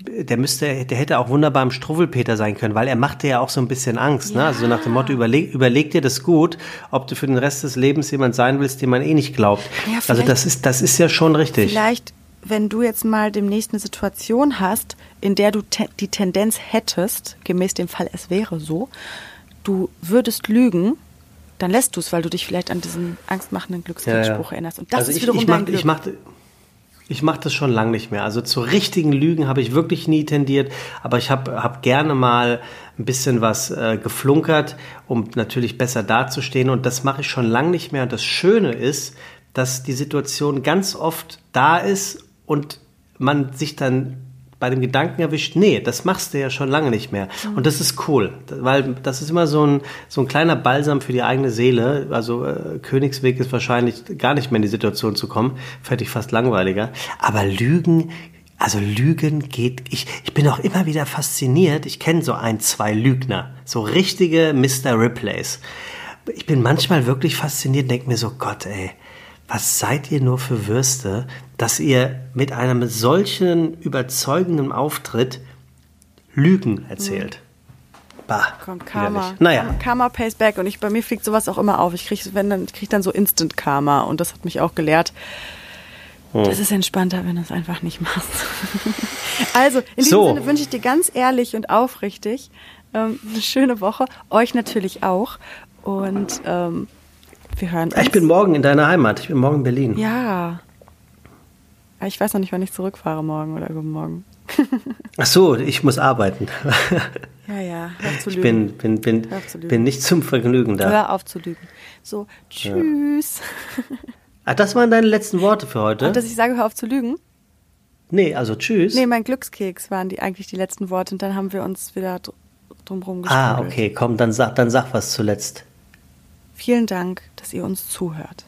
der müsste, der hätte auch wunderbar im Struwwelpeter sein können, weil er machte ja auch so ein bisschen Angst, ja. ne? Also nach dem Motto, überleg, überleg dir das gut, ob du für den Rest des Lebens jemand sein willst, dem man eh nicht glaubt. Ja, also das ist, das ist ja schon richtig. Vielleicht, wenn du jetzt mal demnächst eine Situation hast, in der du te die Tendenz hättest, gemäß dem Fall es wäre so, du würdest lügen, dann lässt du es, weil du dich vielleicht an diesen angstmachenden Glückskriegsspruch ja, erinnerst. Und das also ist wiederum ich, ich mach, dein Glück. Ich mach, ich mache das schon lange nicht mehr. Also zu richtigen Lügen habe ich wirklich nie tendiert, aber ich habe hab gerne mal ein bisschen was äh, geflunkert, um natürlich besser dazustehen. Und das mache ich schon lange nicht mehr. Und das Schöne ist, dass die Situation ganz oft da ist und man sich dann bei dem Gedanken erwischt, nee, das machst du ja schon lange nicht mehr. Mhm. Und das ist cool, weil das ist immer so ein, so ein kleiner Balsam für die eigene Seele. Also äh, Königsweg ist wahrscheinlich gar nicht mehr in die Situation zu kommen, fände ich fast langweiliger. Aber Lügen, also Lügen geht, ich, ich bin auch immer wieder fasziniert. Ich kenne so ein, zwei Lügner, so richtige Mr. Riplays. Ich bin manchmal wirklich fasziniert, denke mir so, Gott, ey, was seid ihr nur für Würste, dass ihr mit einem solchen überzeugenden Auftritt Lügen erzählt? Bah, Kommt Karma. Naja. Karma pays back und ich, bei mir fliegt sowas auch immer auf. Ich kriege dann, krieg dann so Instant Karma und das hat mich auch gelehrt. Hm. Das ist entspannter, wenn du es einfach nicht machst. also, in diesem so. Sinne wünsche ich dir ganz ehrlich und aufrichtig ähm, eine schöne Woche. Euch natürlich auch. Und ähm, wir hören uns. Ich bin morgen in deiner Heimat. Ich bin morgen in Berlin. Ja. Ich weiß noch nicht, wann ich zurückfahre morgen oder übermorgen. Ach so, ich muss arbeiten. Ja, ja. Hör zu lügen. Ich bin, bin, bin, bin nicht zum Vergnügen da. Hör auf zu lügen. So, tschüss. Ja. Ach, das waren deine letzten Worte für heute? Und dass ich sage, hör auf zu lügen? Nee, also tschüss. Nee, mein Glückskeks waren die eigentlich die letzten Worte und dann haben wir uns wieder drumherum gesprochen. Ah, okay, komm, dann sag, dann sag was zuletzt. Vielen Dank, dass ihr uns zuhört.